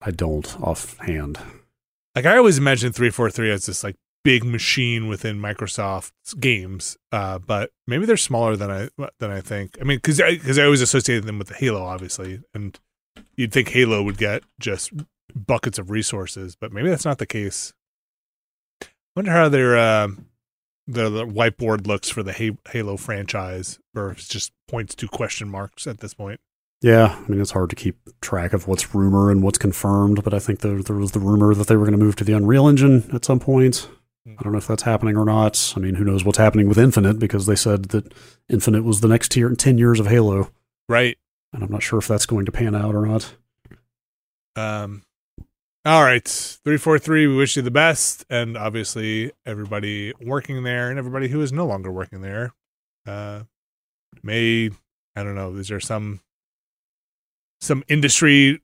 I don't offhand. like I always imagine 343 as this like big machine within Microsoft's games, uh, but maybe they're smaller than I than I think. I mean, because I, cause I always associated them with the Halo, obviously, and you'd think Halo would get just buckets of resources, but maybe that's not the case. I wonder how their uh, the, the whiteboard looks for the Halo franchise, or if it's just points to question marks at this point. Yeah, I mean it's hard to keep track of what's rumor and what's confirmed, but I think there there was the rumor that they were going to move to the Unreal Engine at some point. I don't know if that's happening or not. I mean, who knows what's happening with Infinite because they said that Infinite was the next tier, in 10 years of Halo, Right. and I'm not sure if that's going to pan out or not. Um, all right, three four three. We wish you the best, and obviously everybody working there and everybody who is no longer working there. Uh, may I don't know. Is there some some industry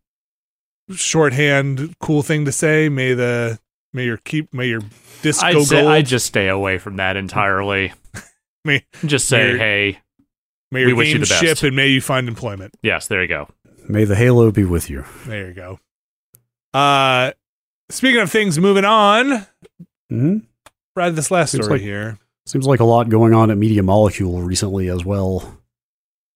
shorthand cool thing to say? May the may your keep may your disco I'd, say, gold. I'd just stay away from that entirely. Me- just say, You're- hey, may your we wish you the best. ship and may you find employment. yes, there you go. May the Halo be with you. There you go. Uh, speaking of things moving on, hmm Brad, this last Seems story like- here. Seems like a lot going on at Media Molecule recently as well.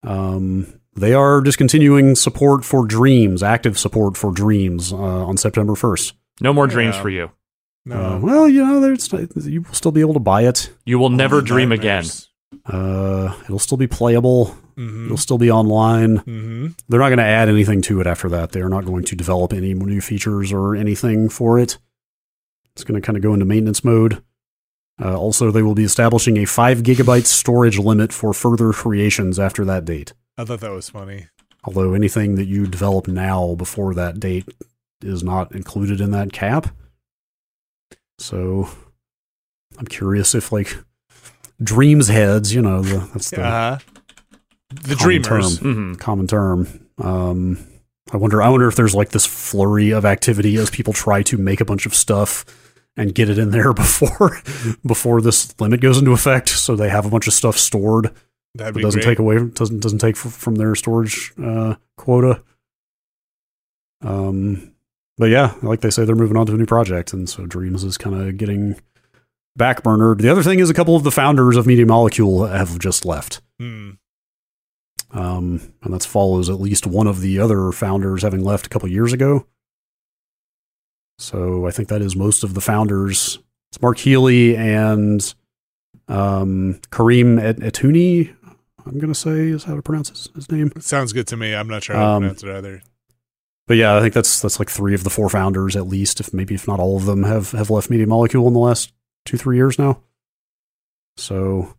Um, they are discontinuing support for Dreams, active support for Dreams, uh, on September 1st. No more dreams Yeah. for you. No. Uh, well, you know, there's you will still be able to buy it. You will never dream again. Uh, it'll still be playable. Mm-hmm. It'll still be online. Mm-hmm. They're not going to add anything to it after that. They're not going to develop any new features or anything for it. It's going to kind of go into maintenance mode. Uh, also, they will be establishing a five gigabyte storage limit for further creations after that date. I thought that was funny. Although anything that you develop now before that date is not included in that cap. So I'm curious if like dreams heads, you know, the, that's the Uh, the common Dreamers. term. hmm common term. Um, I wonder. I wonder if there's like this flurry of activity as people try to make a bunch of stuff and get it in there before before this limit goes into effect, so they have a bunch of stuff stored. That'd But doesn't great. take away doesn't doesn't take f- from their storage uh, quota. Um, but yeah, like they say, they're moving on to a new project, and so Dreams is kind of getting backburnered. The other thing is a couple of the founders of Media Molecule have just left. Hmm. Um, and that follows at least one of the other founders having left a couple years ago. So I think that is most of the founders. It's Mark Healey and um, Kareem Et- Ettouney. I'm gonna say is how to pronounce his, his name. Sounds good to me. I'm not sure how to Um, pronounce it either. But yeah, I think that's that's like three of the four founders at least, if maybe if not all of them have have left Media Molecule in the last two three years now. So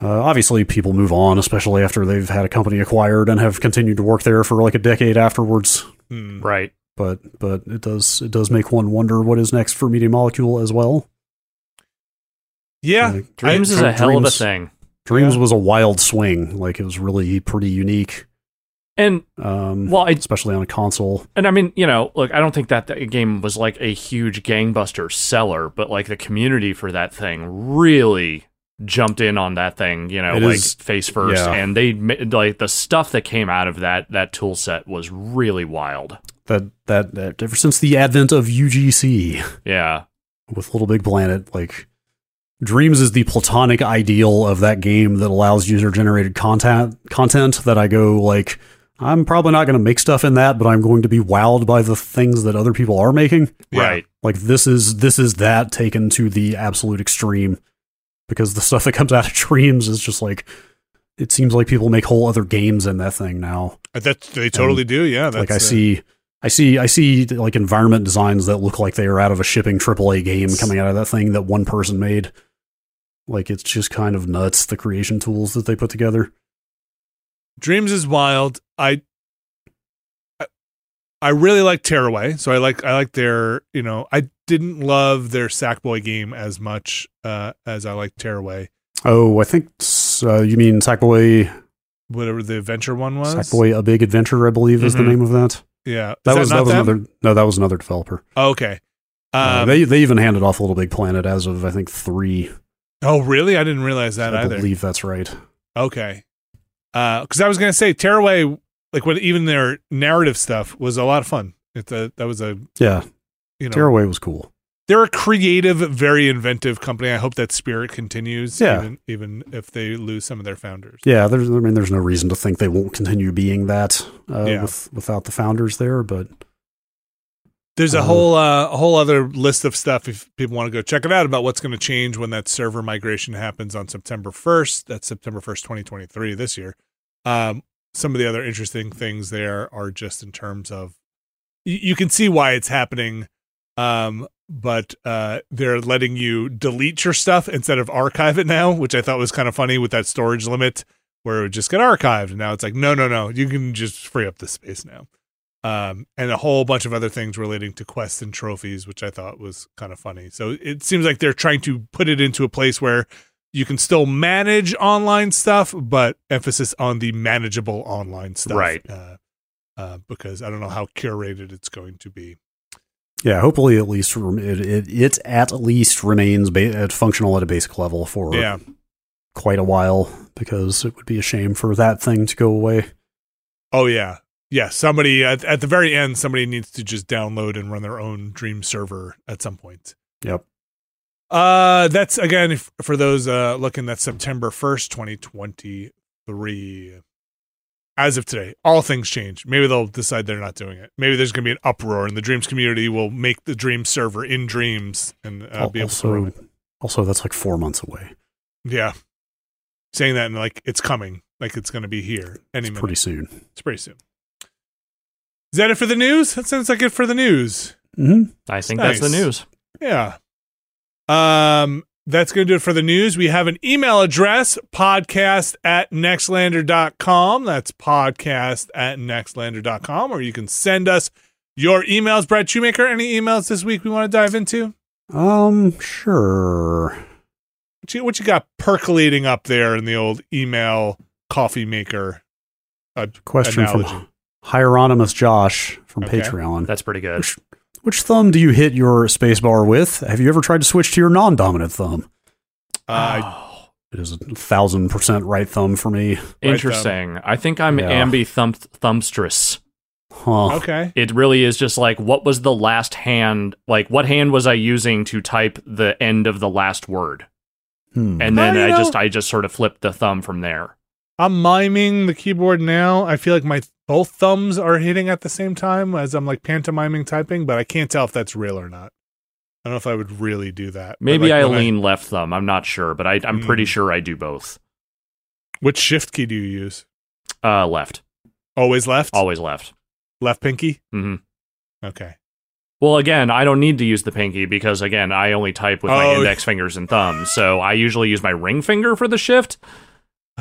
uh, obviously, people move on, especially after they've had a company acquired and have continued to work there for like a decade afterwards. Hmm. Right. But but it does it does make one wonder what is next for Media Molecule as well. Yeah. Like, Dreams I- is a hell of a thing. Dreams Yeah. was a wild swing. Like it was really pretty unique, And um, well, I especially on a console. and I mean, you know, look, I don't think that that game was like a huge gangbuster seller, but like the community for that thing really jumped in on that thing, you know, It like is- face first, yeah. and they like the stuff that came out of that that tool set was really wild. That that, that ever since the advent of UGC. Yeah, with Little Big Planet, like Dreams is the platonic ideal of that game that allows user generated content content that I go like I'm probably not going to make stuff in that, but I'm going to be wowed by the things that other people are making. Yeah. right. Like this is this is that taken to the absolute extreme because the stuff that comes out of Dreams is just like it seems like people make whole other games in that thing now. Uh, That they totally do. Yeah. That's, like I uh, see I see I see like environment designs that look like they are out of a shipping AAA game coming out of that thing that one person made. Like it's just kind of nuts the creation tools that they put together. Dreams is wild. I I- I really like Tearaway, so I like I like their you know I didn't love their Sackboy game as much uh, as I like Tearaway, Oh, I think uh, you mean Sackboy whatever the adventure one was. Sackboy A Big Adventure, I believe is the Mhm. name of that. yeah, Is That was that, was them? another no, that was another developer. Oh, okay. Uh, Um, they they even handed off Little Big Planet as of I think three. oh, really? I didn't realize that I either. believe that's right. Okay. Because I was gonna say Tearaway, like when even their narrative stuff was a lot of fun. It's a that was a Yeah, you know Tearaway was cool. they're a creative, very inventive company. I hope that spirit continues. Yeah. Even, even if they lose some of their founders. Yeah, there's I mean there's no reason to think they won't continue being that uh, Yeah. with without the founders there, but There's a Uh-huh. whole uh, a whole other list of stuff if people want to go check it out about what's going to change when that server migration happens on September 1st. That's September 1st, 2023 this year. Um, some of the other interesting things there are just in terms of you, you can see why it's happening um, but uh, they're letting you delete your stuff instead of archive it now, which I thought was kind of funny with that storage limit where it would just get archived. And now it's like, no, no, no, you can just free up the space now. Um, and a whole bunch of other things relating to quests and trophies, which I thought was kind of funny. So it seems like they're trying to put it into a place where you can still manage online stuff, but emphasis on the manageable online stuff. Right. Uh, uh, because I don't know how curated it's going to be. yeah, hopefully at least it it, it at least remains ba- at functional at a basic level for Yeah. quite a while because it would be a shame for that thing to go away. Oh yeah, yeah. Somebody at, at the very end, somebody needs to just download and run their own Dream server at some point. Yep. Uh, that's again if, for those uh looking. That's September first, twenty twenty three. As of today, all things change. Maybe they'll decide they're not doing it. Maybe there's going to be an uproar, and the Dreams community will make the Dream server in Dreams and uh, be able to run also, it. also that's like four months away. Yeah, saying that and like it's coming, like it's going to be here any minute. Pretty soon. it's pretty soon. Is that it for the news? That sounds like it for the news. hmm I think Nice. that's the news. Yeah. Um, that's going to do it for the news. We have an email address, podcast at nextlander.com. That's podcast at nextlander.com, or you can send us your emails. Brad Shoemaker, any emails this week we want to dive into? Um, sure. What you, what you got percolating up there in the old email coffee maker? Question Analogy. from Hieronymus Josh from Okay. Patreon. That's pretty good. Which, which thumb do you hit your spacebar with? Have you ever tried to switch to your non-dominant thumb? Uh, Oh, It is a thousand percent right thumb for me. interesting. I think I'm Yeah. ambi thumb thumbstress. Huh. okay. It really is just like what was the last hand? Like what hand was I using to type the end of the last word? Hmm. And then Well, I know- just I just sort of flipped the thumb from there. I'm miming the keyboard now. I feel like my both thumbs are hitting at the same time as I'm like pantomiming typing, but I can't tell if that's real or not. I don't know if I would really do that. Maybe like, I lean left thumb. I'm not sure, but I, I'm pretty Mm. sure I do both. which shift key do you use? Uh, left, Always left. always left. Left pinky. Mm-hmm. Okay. Well, again, I don't need to use the pinky because again, I only type with my Oh. index fingers and thumbs. So I usually use my ring finger for the shift.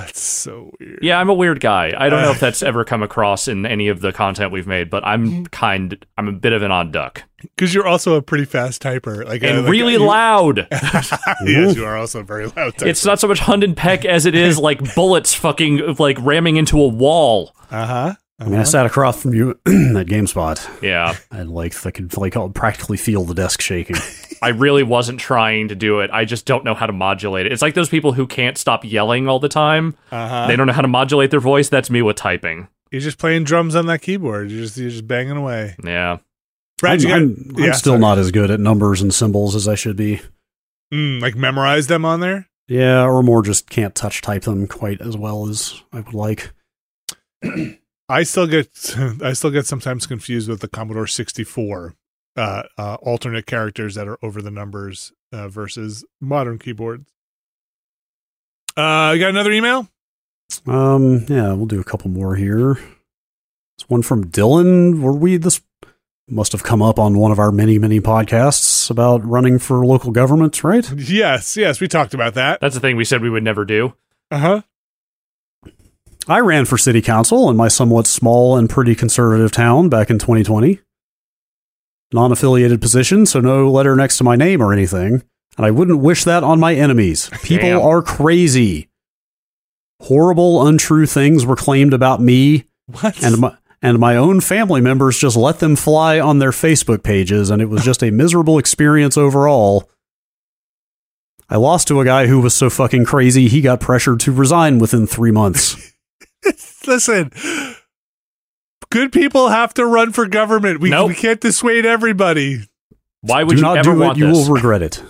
That's so weird. Yeah, I'm a weird guy. I don't know if that's ever come across in any of the content we've made, but Mm-hmm. I'm kind. I'm a bit of an odd duck because you're also a pretty fast typer, like and uh, like, really you- loud. yes, you are also a very loud. Typer. It's not so much hunt and peck as it is like bullets fucking like ramming into a wall. Uh huh. I mean, I sat across from you at GameSpot, Yeah, and like I could like practically feel the desk shaking. I really wasn't trying to do it. I just don't know how to modulate it. It's like those people who can't stop yelling all the time. Uh huh. They don't know how to modulate their voice. That's me with typing. You're just playing drums on that keyboard. You're just you're just banging away. Yeah. Brad, I'm, you got, I'm, I'm still sorry. not as good at numbers and symbols as I should be. mm, like memorize them on there. Yeah, or more just can't touch type them quite as well as I would like. I still get I still get sometimes confused with the Commodore 64 uh, uh, alternate characters that are over the numbers uh, versus modern keyboards. Uh, you got another email? Um, yeah, we'll do a couple more here. It's one from Dylan. Were we this must have come up on one of our many, many podcasts about running for local government, right? Yes, yes, we talked about that. That's the thing we said we would never do. Uh huh. I ran for city council in my somewhat small and pretty conservative town back in 2020. Non affiliated position, so no letter next to my name or anything. And I wouldn't wish that on my enemies. People Damn. are crazy. Horrible, untrue things were claimed about me, What? and my, and my own family members just let them fly on their Facebook pages, and it was just a miserable experience overall. I lost to a guy who was so fucking crazy, he got pressured to resign within three months. Listen, good people have to run for government. We, Nope. we can't dissuade everybody. Why would do you not ever do want it, you this? will regret it.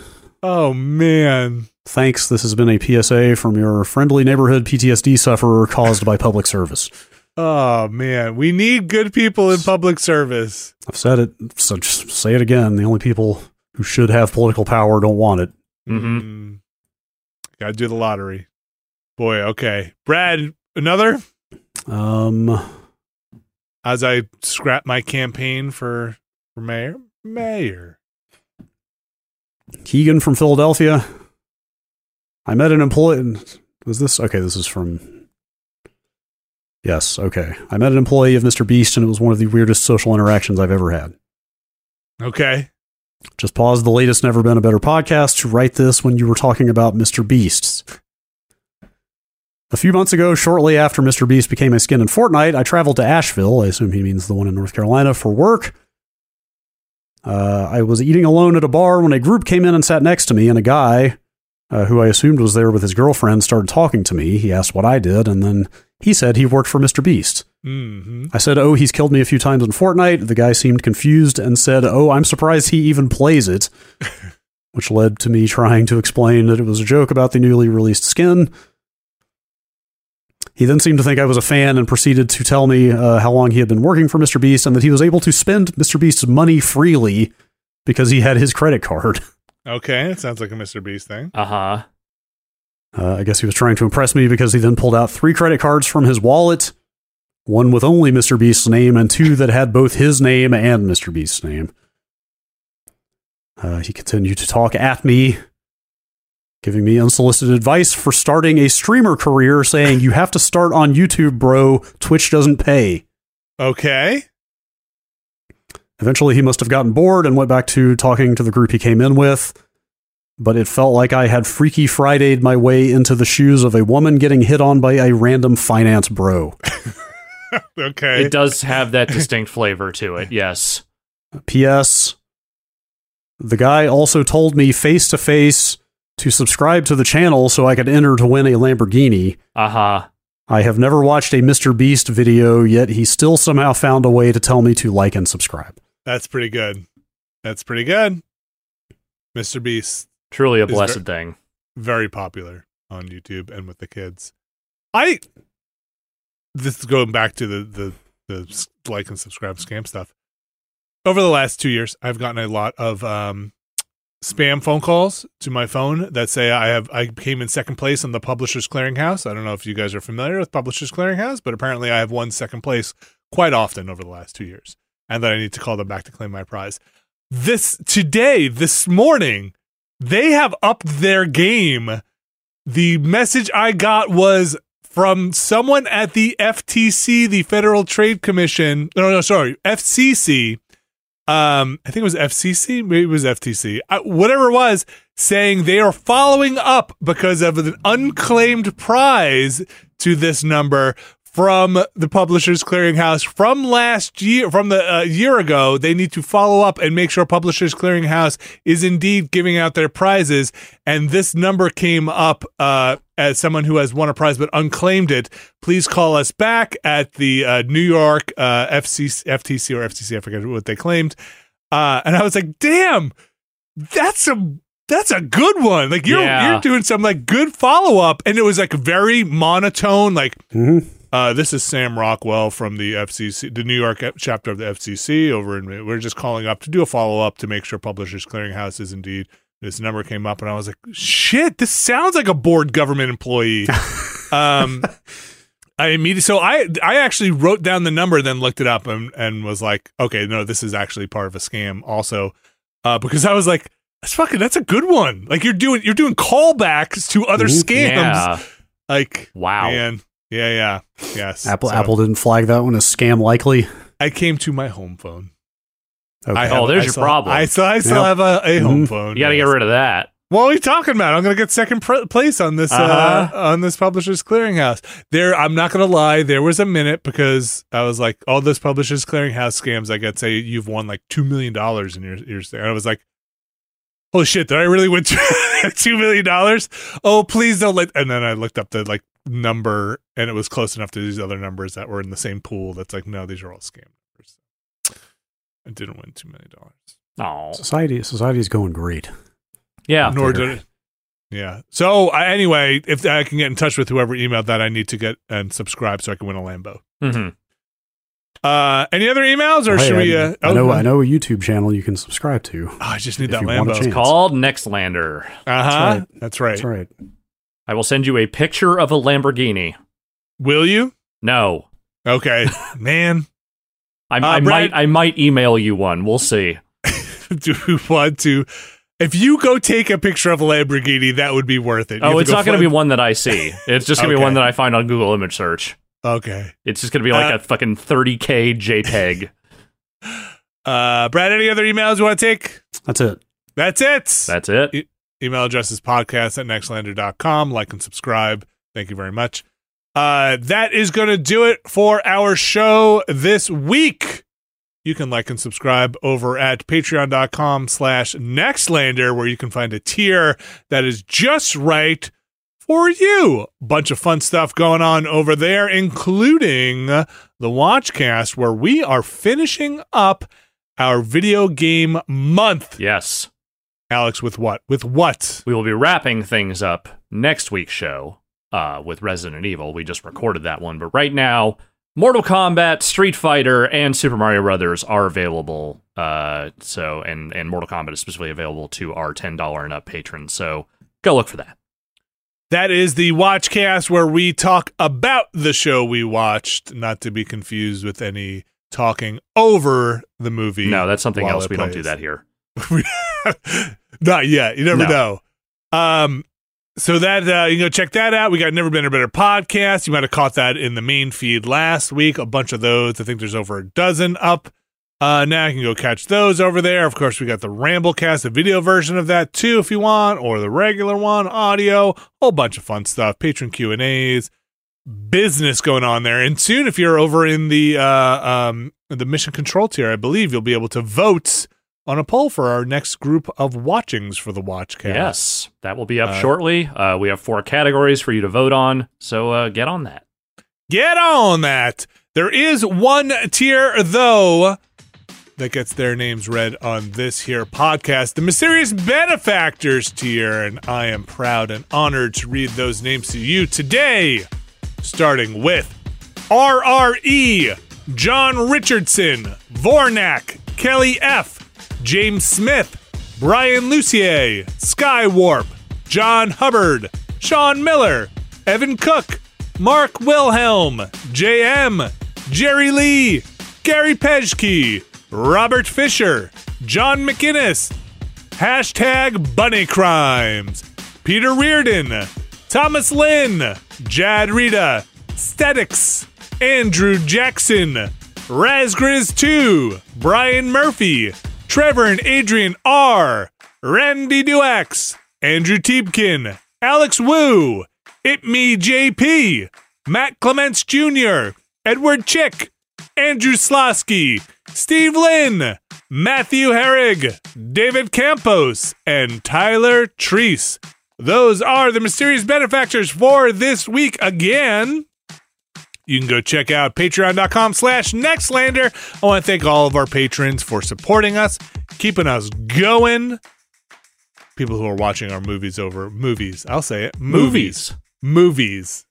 Oh man. Thanks. This has been a PSA from your friendly neighborhood PTSD sufferer caused by public service. Oh man. We need good people in public service. I've said it, so just say it again. The only people who should have political power don't want it. Mhm. Mm. Gotta do the lottery. Boy, okay. Brad, another? Um, As I scrap my campaign for for mayor. Mayor. Keegan from Philadelphia. I met an employee. Was this okay? This is from. Yes, okay. I met an employee of Mr. Beast, and it was one of the weirdest social interactions I've ever had. Okay. Just paused the latest Never Been a Better podcast to write this when you were talking about Mr. Beasts. A few months ago, shortly after Mr. Beast became a skin in Fortnite, I traveled to Asheville. I assume he means the one in North Carolina for work. Uh, I was eating alone at a bar when a group came in and sat next to me, and a guy, uh, who I assumed was there with his girlfriend, started talking to me. He asked what I did, and then he said he worked for Mr. Beast. hmm I said, Oh, he's killed me a few times in Fortnite. The guy seemed confused and said, Oh, I'm surprised he even plays it. Which led to me trying to explain that it was a joke about the newly released skin. He then seemed to think I was a fan and proceeded to tell me uh, how long he had been working for Mr. Beast and that he was able to spend Mr. Beast's money freely because he had his credit card. Okay. It sounds like a Mr. Beast thing. Uh huh. Uh, I guess he was trying to impress me because he then pulled out three credit cards from his wallet, one with only Mr. Beast's name, and two that had both his name and Mr. Beast's name. Uh, he continued to talk at me, giving me unsolicited advice for starting a streamer career, saying, You have to start on YouTube, bro. Twitch doesn't pay. Okay. Eventually, he must have gotten bored and went back to talking to the group he came in with. But it felt like I had Freaky Fridayed my way into the shoes of a woman getting hit on by a random finance bro. Okay. It does have that distinct flavor to it. Yes. P.S. The guy also told me face to face to subscribe to the channel so I could enter to win a Lamborghini. Uh huh. I have never watched a Mr. Beast video, yet he still somehow found a way to tell me to like and subscribe. That's pretty good. That's pretty good. Mr. Beast, Truly a blessed ver- thing. very popular on YouTube and with the kids. I this is going back to the the the like and subscribe scam stuff. Over the last two years, I've gotten a lot of um, spam phone calls to my phone that say I have I came in second place on the Publishers Clearinghouse. I don't know if you guys are familiar with Publishers Clearinghouse, but apparently I have won second place quite often over the last two years, and that I need to call them back to claim my prize. This today, this morning, they have upped their game. The message I got was from someone at the FTC, the Federal Trade Commission. No, no, sorry, FCC. Um, I think it was FCC. Maybe it was FTC. Uh, whatever it was, saying they are following up because of an unclaimed prize to this number from the Publishers Clearinghouse from last year, from the uh, year ago. They need to follow up and make sure Publishers Clearinghouse is indeed giving out their prizes. And this number came up uh, as someone who has won a prize but unclaimed it. Please call us back at the uh, New York uh, FCC, FTC or FTC. I forget what they claimed. Uh, and I was like, damn, that's a that's a good one. Like you're Yeah. you're doing some like good follow up, and it was like very monotone. Like Mm-hmm. Uh, this is Sam Rockwell from the FCC, the New York chapter of the FCC. Over in we're just calling up to do a follow up to make sure Publishers Clearinghouse is indeed this number came up, and I was like, shit, this sounds like a bored government employee. um, I immediately so I I actually wrote down the number, then looked it up, and and was like, okay, no, this is actually part of a scam, also, uh, because I was like. That's fucking. That's a good one. Like you're doing. You're doing callbacks to other Mhm. scams. Yeah. Like Wow. Man, yeah, yeah, yes. Apple So Apple didn't flag that one as scam likely. I came to my home phone. Okay. I Oh, there's I your still- problem. I still, I still Yep. have a, a home Mhm. phone. You got to get rid of that. What are you talking about? I'm gonna get second pr- place on this uh Uh-huh. on this Publishers Clearinghouse. There, I'm not gonna lie. There was a minute because I was like, all those Publishers Clearinghouse scams. I get say you've won like two million dollars in your your. And I was like, holy shit! Did I really win two, two million dollars? Oh, please don't let. And then I looked up the like number, and it was close enough to these other numbers that were in the same pool. That's like, no, these are all scam numbers. I didn't win two million dollars. Oh. Society society's going great. Yeah. nor there. did it. Yeah. So I anyway, if I can get in touch with whoever emailed that, I need to get and subscribe so I can win a Lambo. mm-hmm. Uh, any other emails, or Hey, should we? I, Uh, I know oh, I know a YouTube channel you can subscribe to. Oh, I just need that you want a Lambo. chance. Called Nextlander. Uh huh. right. That's right. That's right. I will send you a picture of a Lamborghini. Will you? No. Okay, man. I, Uh, I Brad- might I might email you one. We'll see. Do we want to? If you go take a picture of a Lamborghini, that would be worth it. You Oh, it's go not going to be one that I see. It's just going to Okay. be one that I find on Google image search. Okay. It's just going to be like Uh, a fucking 30k JPEG. Uh, Brad, any other emails you want to take? That's it. That's it. That's it. Email address is podcast at nextlander.com. Like and subscribe. Thank you very much. Uh, that is going to do it for our show this week. You can like and subscribe over at patreon.com slash nextlander, where you can find a tier that is just right for you. Bunch of fun stuff going on over there, including the Watchcast, where we are finishing up our video game month. Yes. Alex, with what? With what? We will be wrapping things up next week's show uh, with Resident Evil. We just recorded that one, but right now, Mortal Kombat, Street Fighter, and Super Mario Brothers are available. Uh, so, and and Mortal Kombat is specifically available to our ten dollar and up patrons. So, go look for that. That is the Watchcast where we talk about the show we watched, not to be confused with any talking over the movie. No, that's something else. We don't do that here. Not yet. You never No. know. Um, so that uh, you can go check that out. We got Never Been a Better podcast. You might have caught that in the main feed last week. A bunch of those. I think there's over a dozen up. Uh, now you can go catch those over there. Of course, we got the Ramblecast, a video version of that too, if you want, or the regular one, audio, whole bunch of fun stuff, patron Q and A's, business going on there. And soon, if you're over in the uh, um, the mission control tier, I believe you'll be able to vote on a poll for our next group of watchings for the Watchcast. Yes, that will be up Uh, shortly. Uh, we have four categories for you to vote on, so uh, get on that. Get on that. There is one tier, though, that gets their names read on this here podcast the Mysterious Benefactors tier. And I am proud and honored to read those names to you today, starting with RRE, John Richardson, Vornak, Kelly F., James Smith, Brian Lucier, Skywarp, John Hubbard, Sean Miller, Evan Cook, Mark Wilhelm, JM, Jerry Lee, Gary Pejke, Robert Fisher, John McInnes, hashtag Bunny Crimes, Peter Reardon, Thomas Lynn, Jad Rita, Statics, Andrew Jackson, Razgriz 2, Brian Murphy, Trevor and Adrian R, Randy Duax, Andrew Tiebkin, Alex Wu, It Me JP, Matt Clements Jr., Edward Chick, Andrew Slosky, Steve Lynn, Matthew Herrig, David Campos, and Tyler Treese. Those are the mysterious benefactors for this week again. You can go check out patreon.com slash nextlander. I want to thank all of our patrons for supporting us, keeping us going. People who are watching our movies over movies. I'll say it. Movies. Movies.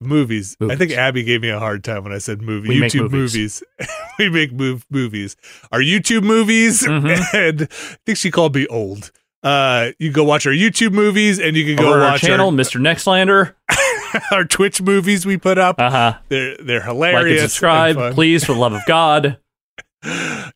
Movies. I Movies. think Abby gave me a hard time when I said movie. We YouTube movies. movies. we make move movies. Our YouTube movies Mhm. and I think she called me old. Uh, you go watch our YouTube movies and you can go Over on our channel, our, Mr. Nextlander. our Twitch movies we put up. Uh huh. They're they're Like hilarious. and subscribe, and please, for the love of God.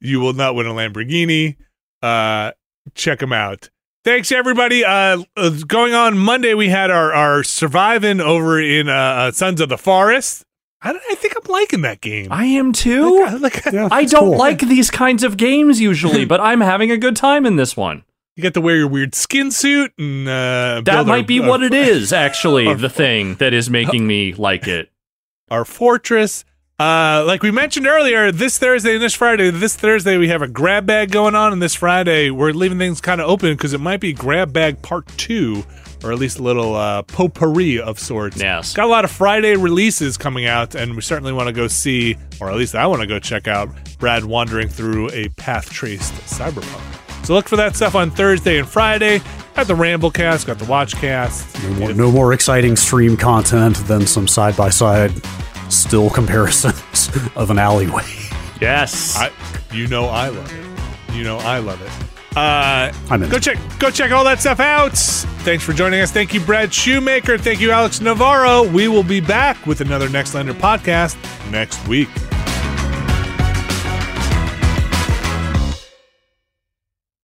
You will not win a Lamborghini. Uh, check them out. Thanks everybody. Uh, uh, going on Monday, we had our our surviving over in uh, uh, Sons of the Forest. I, I think I'm liking that game. I am too. Like, like, Yeah, I don't cool. like these kinds of games usually, but I'm having a good time in this one. You get to wear your weird skin suit and uh, That might our- be our- what it is, actually, our- the thing that is making me like it. our fortress. Uh, like we mentioned earlier, this Thursday and this Friday, this Thursday we have a grab bag going on, and this Friday we're leaving things kind of open because it might be grab bag part two, or at least a little uh, potpourri of sorts. Yes. got a lot of Friday releases coming out, and we certainly want to go see, or at least I want to go check out Brad wandering through a path traced cyberpunk. So look for that stuff on Thursday and Friday. Got the Ramblecast, got the Watchcast. No more, no more exciting stream content than some side by side still comparisons of an alleyway. Yes. I, you know I love it. You know I love it. Uh, I'm in. go check go check all that stuff out. Thanks for joining us. Thank you, Brad Shoemaker. Thank you, Alex Navarro. We will be back with another Next Lander podcast next week.